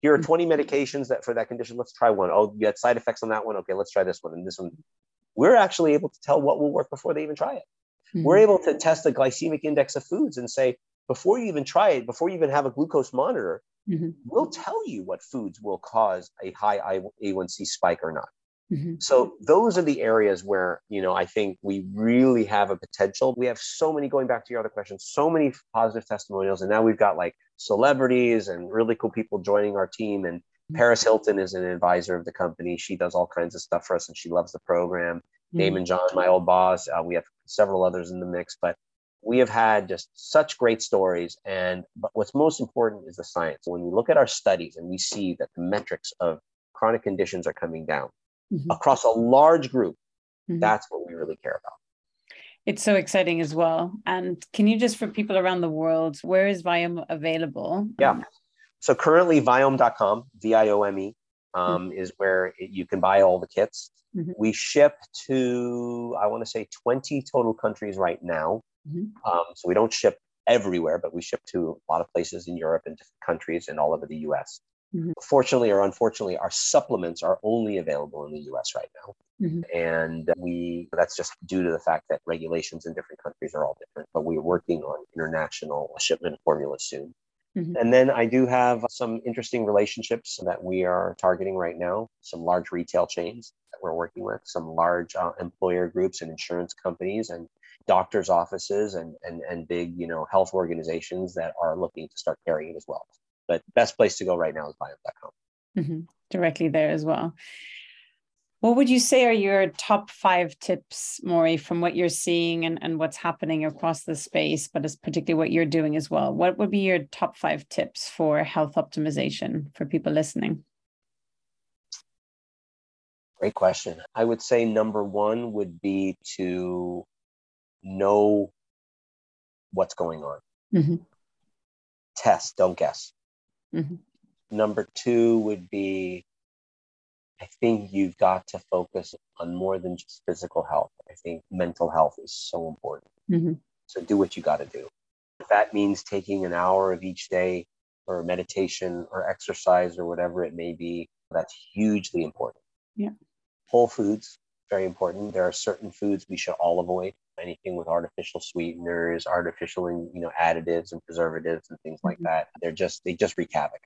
S2: Here are mm-hmm. 20 medications that for that condition. Let's try one. Oh, you had side effects on that one. Okay, let's try this one and this one. We're actually able to tell what will work before they even try it. We're mm-hmm. able to test the glycemic index of foods and say, before you even try it, before you even have a glucose monitor, mm-hmm. we'll tell you what foods will cause a high A1C spike or not. Mm-hmm. So those are the areas where, you know, I think we really have a potential. We have so many, going back to your other question, so many positive testimonials. And now we've got like celebrities and really cool people joining our team. And mm-hmm. Paris Hilton is an advisor of the company. She does all kinds of stuff for us and she loves the program. Mm-hmm. Daymond John, my old boss. Uh, we have several others in the mix, but we have had just such great stories and but what's most important is the science when we look at our studies and we see that the metrics of chronic conditions are coming down mm-hmm. across a large group mm-hmm. that's what we really care about
S1: it's so exciting as well and can you just for people around the world where is viome available
S2: yeah so currently viome.com v-i-o-m-e um, mm-hmm. is where it, you can buy all the kits mm-hmm. we ship to i want to say 20 total countries right now Mm-hmm. Um, so we don't ship everywhere, but we ship to a lot of places in Europe and different countries and all over the US. Mm-hmm. Fortunately or unfortunately, our supplements are only available in the US right now. Mm-hmm. And we that's just due to the fact that regulations in different countries are all different, but we're working on international shipment formulas soon. Mm-hmm. And then I do have some interesting relationships that we are targeting right now, some large retail chains that we're working with, some large uh, employer groups and insurance companies and doctors' offices and, and, and big, you know, health organizations that are looking to start carrying it as well. But best place to go right now is viome.com.
S1: Mm-hmm. Directly there as well. What would you say are your top five tips, Morri, from what you're seeing and, and what's happening across the space, but it's particularly what you're doing as well? What would be your top five tips for health optimization for people listening?
S2: Great question. I would say number one would be to know what's going on.
S1: Mm-hmm.
S2: Test, don't guess.
S1: Mm-hmm.
S2: Number two would be I think you've got to focus on more than just physical health. I think mental health is so important.
S1: Mm-hmm.
S2: So do what you got to do. If that means taking an hour of each day for meditation or exercise or whatever it may be, that's hugely important.
S1: Yeah.
S2: Whole foods, very important. There are certain foods we should all avoid. Anything with artificial sweeteners, artificial, you know, additives and preservatives and things like
S1: Mhm.
S2: that. They're just they just wreak havoc.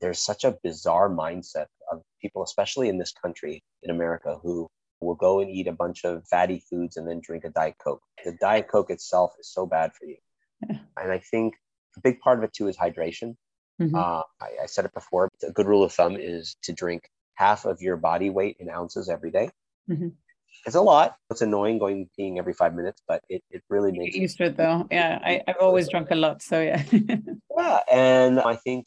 S2: There's such a bizarre mindset of people, especially in this country, in America, who will go and eat a bunch of fatty foods and then drink a Diet Coke. The Diet Coke itself is so bad for you.
S1: Yeah.
S2: And I think a big part of it too is hydration.
S1: Mhm.
S2: Uh, I, I said it before. A good rule of thumb is to drink half of your body weight in ounces every day.
S1: Mhm.
S2: It's a lot. It's annoying going peeing every five minutes, but it, it really makes
S1: used to it though. Yeah, I, I've always drunk a lot, so yeah. [LAUGHS]
S2: Yeah, and I think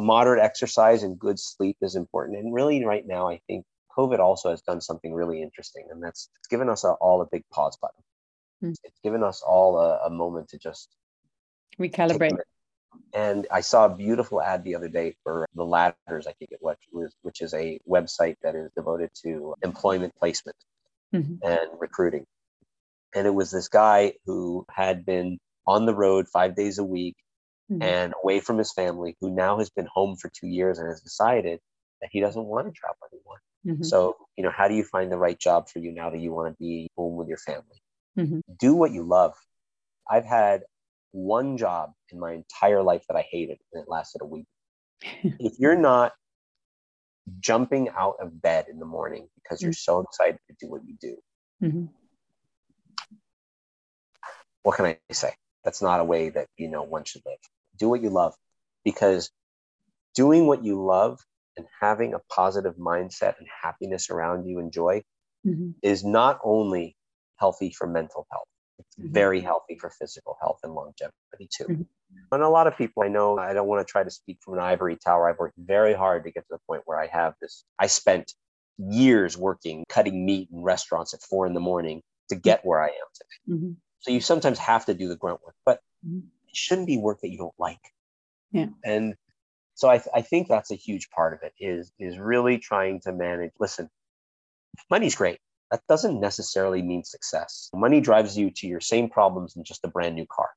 S2: moderate exercise and good sleep is important. And really, right now, I think COVID also has done something really interesting, and that's it's given us a, all a big pause button.
S1: Hmm.
S2: It's given us all a, a moment to just
S1: Recalibrate.
S2: And I saw a beautiful ad the other day for the Ladders, I think it was, which is a website that is devoted to employment placement
S1: Mhm.
S2: and recruiting. And it was this guy who had been on the road five days a week
S1: Mhm.
S2: and away from his family, who now has been home for two years and has decided that he doesn't want to travel anymore.
S1: Mhm.
S2: So, you know, how do you find the right job for you now that you want to be home with your family?
S1: Mhm.
S2: Do what you love. I've had one job in my entire life that I hated, and it lasted a week. [LAUGHS] if you're not jumping out of bed in the morning because you're so excited to do what you do,
S1: Mhm.
S2: what can I say? That's not a way that you know one should live. Do what you love, because doing what you love and having a positive mindset and happiness around you and joy
S1: Mhm.
S2: is not only healthy for mental health, it's
S1: Mhm.
S2: very healthy for physical health and longevity too.
S1: Mhm.
S2: And a lot of people I know, I don't want to try to speak from an ivory tower. I've worked very hard to get to the point where I have this. I spent years working, cutting meat in restaurants at four in the morning to get where I am today.
S1: Mhm.
S2: So you sometimes have to do the grunt work, but
S1: Mhm.
S2: it shouldn't be work that you don't like.
S1: Yeah.
S2: And so I, I think that's a huge part of it is is really trying to manage. Listen, money's great. That doesn't necessarily mean success. Money drives you to your same problems in just a brand new car.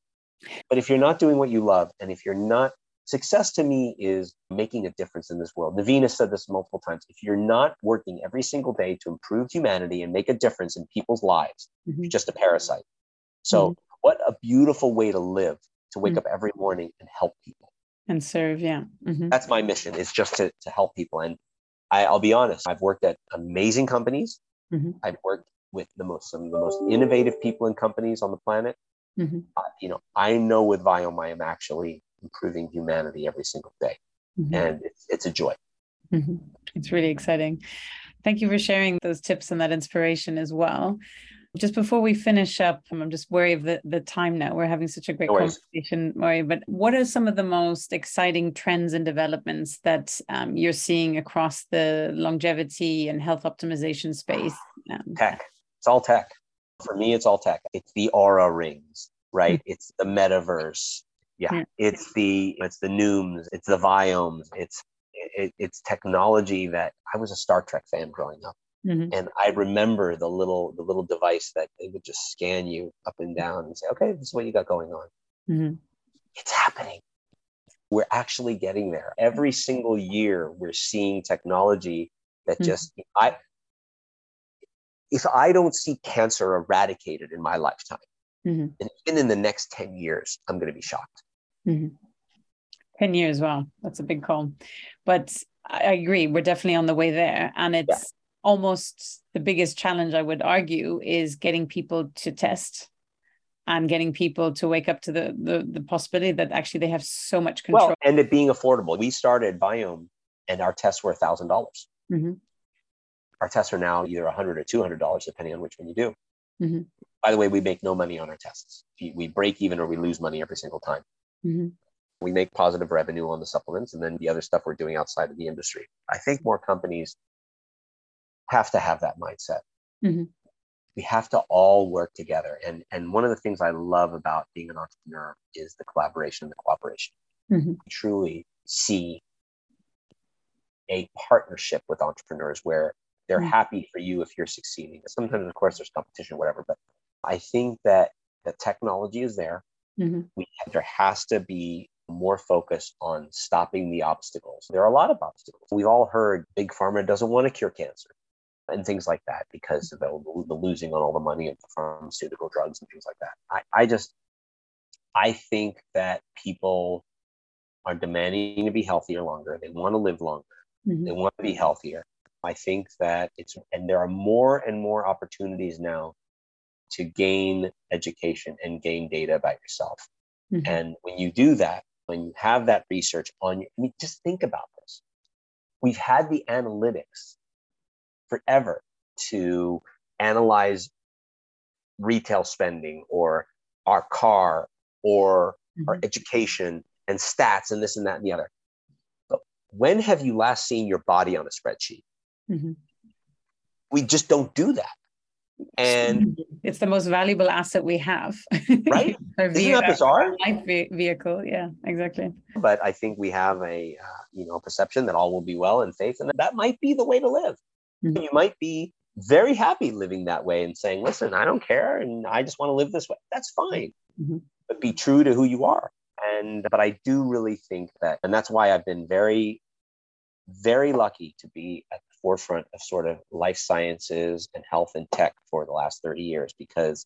S2: But if you're not doing what you love, and if you're not success to me is making a difference in this world. Naveen has said this multiple times. If you're not working every single day to improve humanity and make a difference in people's lives,
S1: Mhm.
S2: you're just a parasite. So, what a beautiful way to live to wake
S1: Mhm.
S2: up every morning and help people.
S1: And serve, yeah. Mhm.
S2: That's my mission is just to, to help people. And I, I'll be honest, I've worked at amazing companies.
S1: Mhm.
S2: I've worked with the most some of the most innovative people and companies on the planet.
S1: Mhm.
S2: Uh, you know, I know with Viome I am actually improving humanity every single day,
S1: Mhm.
S2: and it's it's a joy.
S1: Mhm. It's really exciting. Thank you for sharing those tips and that inspiration as well. Just before we finish up, I'm just wary of the, the time now. We're having such a great
S2: No
S1: conversation, Morri. But what are some of the most exciting trends and developments that um, you're seeing across the longevity and health optimization space? Um,
S2: Tech. It's all tech. For me, it's all tech. It's the Oura rings, right? It's the metaverse. Yeah.
S1: Yeah.
S2: It's the it's the Nooms. It's the Viomes. It's it, it's technology that I was a Star Trek fan growing up.
S1: Mhm.
S2: and I remember the little the little device that they would just scan you up and down and say, "Okay, this is what you got going on."
S1: Mhm.
S2: It's happening. We're actually getting there. Every single year, we're seeing technology that
S1: Mhm.
S2: just I. If I don't see cancer eradicated in my lifetime, and even in the next ten years, I'm going to be shocked.
S1: Mhm. 10 years, wow, that's a big call. But I I agree, we're definitely on the way there. And it's almost the biggest challenge, I would argue, is getting people to test and getting people to wake up to the the, the possibility that actually they have so much control.
S2: Well, and it being affordable. We started Viome, and our tests were thousand dollars.
S1: Mhm.
S2: Our tests are now either a hundred or two hundred dollars, depending on which one you do.
S1: Mhm.
S2: By the way, we make no money on our tests. We break even or we lose money every single time.
S1: Mhm.
S2: We make positive revenue on the supplements, and then the other stuff we're doing outside of the industry. I think more companies have to have that mindset.
S1: Mhm.
S2: we have to all work together. And, and one of the things I love about being an entrepreneur is the collaboration and the cooperation. Mm-hmm. truly see a partnership with entrepreneurs where they're mm-hmm. happy for you if you're succeeding. Sometimes, of course, there's competition, whatever, but I think that the technology is there. Mm-hmm. We, there has to be more focus on stopping the obstacles. There are a lot of obstacles. We've all heard big pharma doesn't want to cure cancer and things like that because of the, the losing on all the money of the pharmaceutical drugs and things like that. I, I just, I think that people are demanding to be healthier longer. They want to live longer. Mm-hmm. They want to be healthier. I think that it's, and there are more and more opportunities now to gain education and gain data about yourself. Mm-hmm. And when you do that, when you have that research on you, I mean, just think about this. We've had the analytics forever to analyze retail spending or our car or mm-hmm. our education and stats and this and that and the other. But when have you last seen your body on a spreadsheet? Mm-hmm. We just don't do that. And [LAUGHS]
S1: it's the most valuable asset we have.
S2: Right? [LAUGHS] Isn't that bizarre?
S1: Life vehicle. Yeah, exactly.
S2: But I think we have a, uh, you know, perception that all will be well and faith, and that might be the way to live. Mm-hmm. You might be very happy living that way and saying, listen, I don't care and I just want to live this way. That's fine. Mm-hmm. But be true to who you are. And, but I do really think that, and that's why I've been very, very lucky to be at the forefront of sort of life sciences and health and tech for the last 30 years because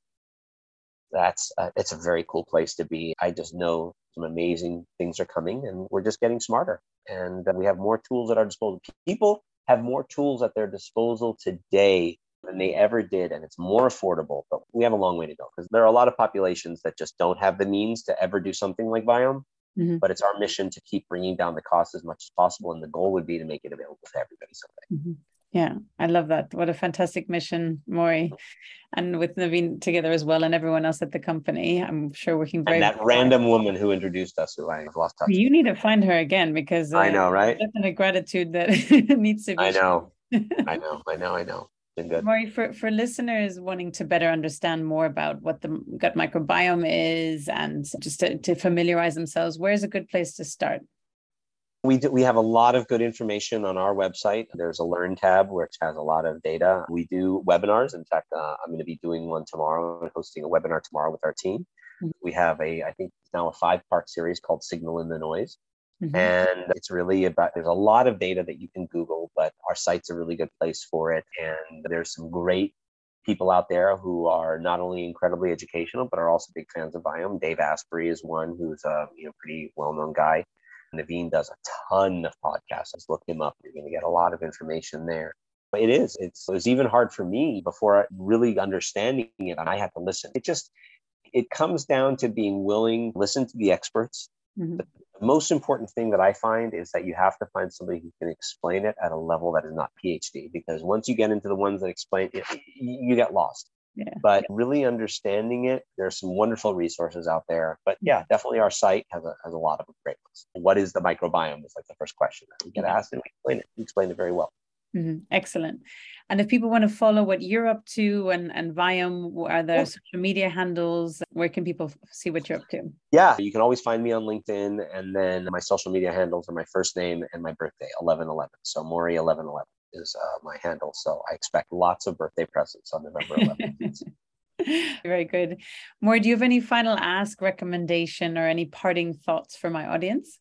S2: that's uh, it's a very cool place to be. I just know some amazing things are coming and we're just getting smarter and we have more tools at our disposal. People have more tools at their disposal today than they ever did, and it's more affordable. But we have a long way to go because there are a lot of populations that just don't have the means to ever do something like Viome. Mm-hmm. But it's our mission to keep bringing down the cost as much as possible, and the goal would be to make it available to everybody someday.
S1: Mm-hmm. Yeah, I love that. What a fantastic mission, Morri, and with Naveen together as well, and everyone else at the company. I'm sure working very.
S2: And that random woman who introduced us, who I lost touch.
S1: You need to find her again because
S2: uh, I know, right?
S1: Definite gratitude that [LAUGHS] needs to be.
S2: I know, I know, I know, I know. Good.
S1: Morri, for for listeners wanting to better understand more about what the gut microbiome is and just to, to familiarize themselves, where's a good place to start?
S2: We, do, we have a lot of good information on our website. There's a Learn tab, which has a lot of data. We do webinars. In fact, uh, I'm going to be doing one tomorrow and hosting a webinar tomorrow with our team. Mm-hmm. We have a, I think now a five part series called Signal in the Noise. Mm-hmm. And it's really about, there's a lot of data that you can Google, but our site's a really good place for it. And there's some great people out there who are not only incredibly educational, but are also big fans of Viome. Dave Asprey is one who's a you know, pretty well known guy. Naveen does a ton of podcasts. Just look him up. You're going to get a lot of information there. But it is. It's, it was even hard for me before really understanding it. And I had to listen. It just, it comes down to being willing to listen to the experts. Mm-hmm. The most important thing that I find is that you have to find somebody who can explain it at a level that is not PhD. Because once you get into the ones that explain it, you get lost. Yeah. But really understanding it, there's some wonderful resources out there. But yeah, definitely our site has a, has a lot of great ones. What is the microbiome is like the first question that we get asked and we explain it. We explain it very well.
S1: Mm-hmm. Excellent. And if people want to follow what you're up to and, and Viome, are there yeah. social media handles? Where can people see what you're up to?
S2: Yeah, you can always find me on LinkedIn. And then my social media handles are my first name and my birthday, 1111. So Morri 1111 is uh, my handle. So I expect lots of birthday presents on November 11th. [LAUGHS]
S1: Very good. More, do you have any final ask, recommendation, or any parting thoughts for my audience?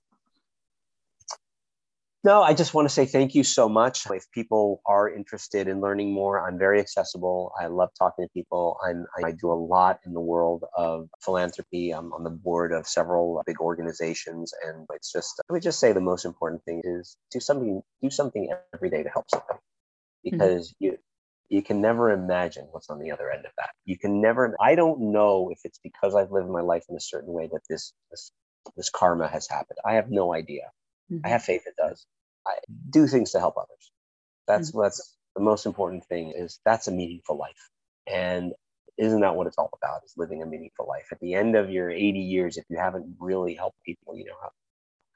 S2: No, I just want to say thank you so much. If people are interested in learning more, I'm very accessible. I love talking to people. I'm, I do a lot in the world of philanthropy. I'm on the board of several big organizations, and it's just I would just say the most important thing is do something do something every day to help somebody, mm-hmm. because mm-hmm. you you can never imagine what's on the other end of that. You can never. I don't know if it's because I've lived my life in a certain way that this this this karma has happened. I have no idea. Mm-hmm. I have faith it does. I do things to help others. That's mm-hmm. what's the most important thing is that's a meaningful life. And isn't that what it's all about is living a meaningful life at the end of your 80 years if you haven't really helped people you know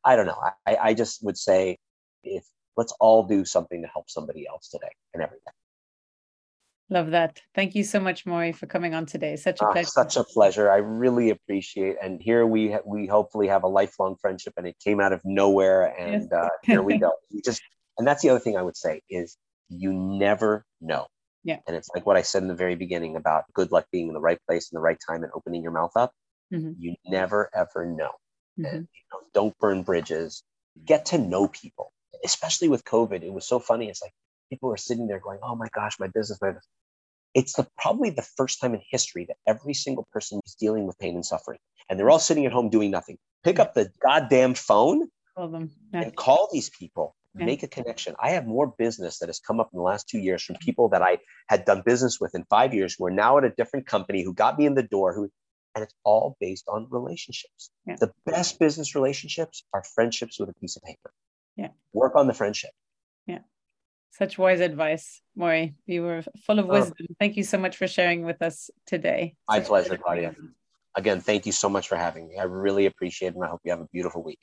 S2: i don't know i, I just would say if let's all do something to help somebody else today and every day
S1: Love that. Thank you so much, Morri, for coming on today. Such a
S2: ah,
S1: pleasure.
S2: Such a pleasure. I really appreciate. And here we we hopefully have a lifelong friendship, and it came out of nowhere. And yes. uh, here we go. [LAUGHS] We just and that's the other thing I would say is you never know.
S1: Yeah.
S2: And it's like what I said in the very beginning about good luck being in the right place in the right time and opening your mouth up. Mm-hmm. You never ever know. Mm-hmm. And you know, don't burn bridges. Get to know people, especially with COVID. It was so funny. It's like people are sitting there going, "Oh my gosh, my business, my." Business. It's the, probably the first time in history that every single person is dealing with pain and suffering, and they're all sitting at home doing nothing. Pick up the goddamn phone
S1: call them.
S2: And call these people make a connection. I have more business that has come up in the last two years from people that I had done business with in five years who are now at a different company who got me in the door who and it's all based on relationships.
S1: Yeah.
S2: The best business relationships are friendships with a piece of paper.
S1: Yeah.
S2: Work on the friendship.
S1: Yeah. Such wise advice, Morri. You were full of oh. wisdom. Oh. Thank you so much for sharing with us today.
S2: My Such pleasure, Claudia. Again, thank you so much for having me. I really appreciate it, and I hope you have a beautiful week.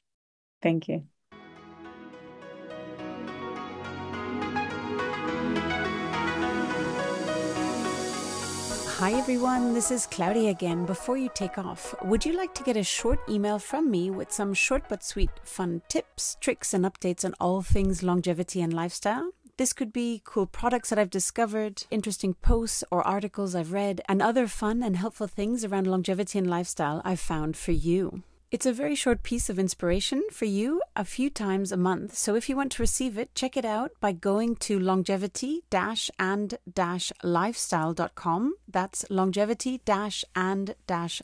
S1: Thank you. Hi everyone, this is Claudia again. Before you take off, would you like to get a short email from me with some short but sweet fun tips, tricks, and updates on all things longevity and lifestyle? This could be cool products that I've discovered, interesting posts or articles I've read, and other fun and helpful things around longevity and lifestyle I've found for you. It's a very short piece of inspiration for you a few times a month. So if you want to receive it, check it out by going to longevity and lifestyle.com. That's longevity and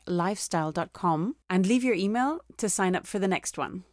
S1: lifestyle.com and leave your email to sign up for the next one.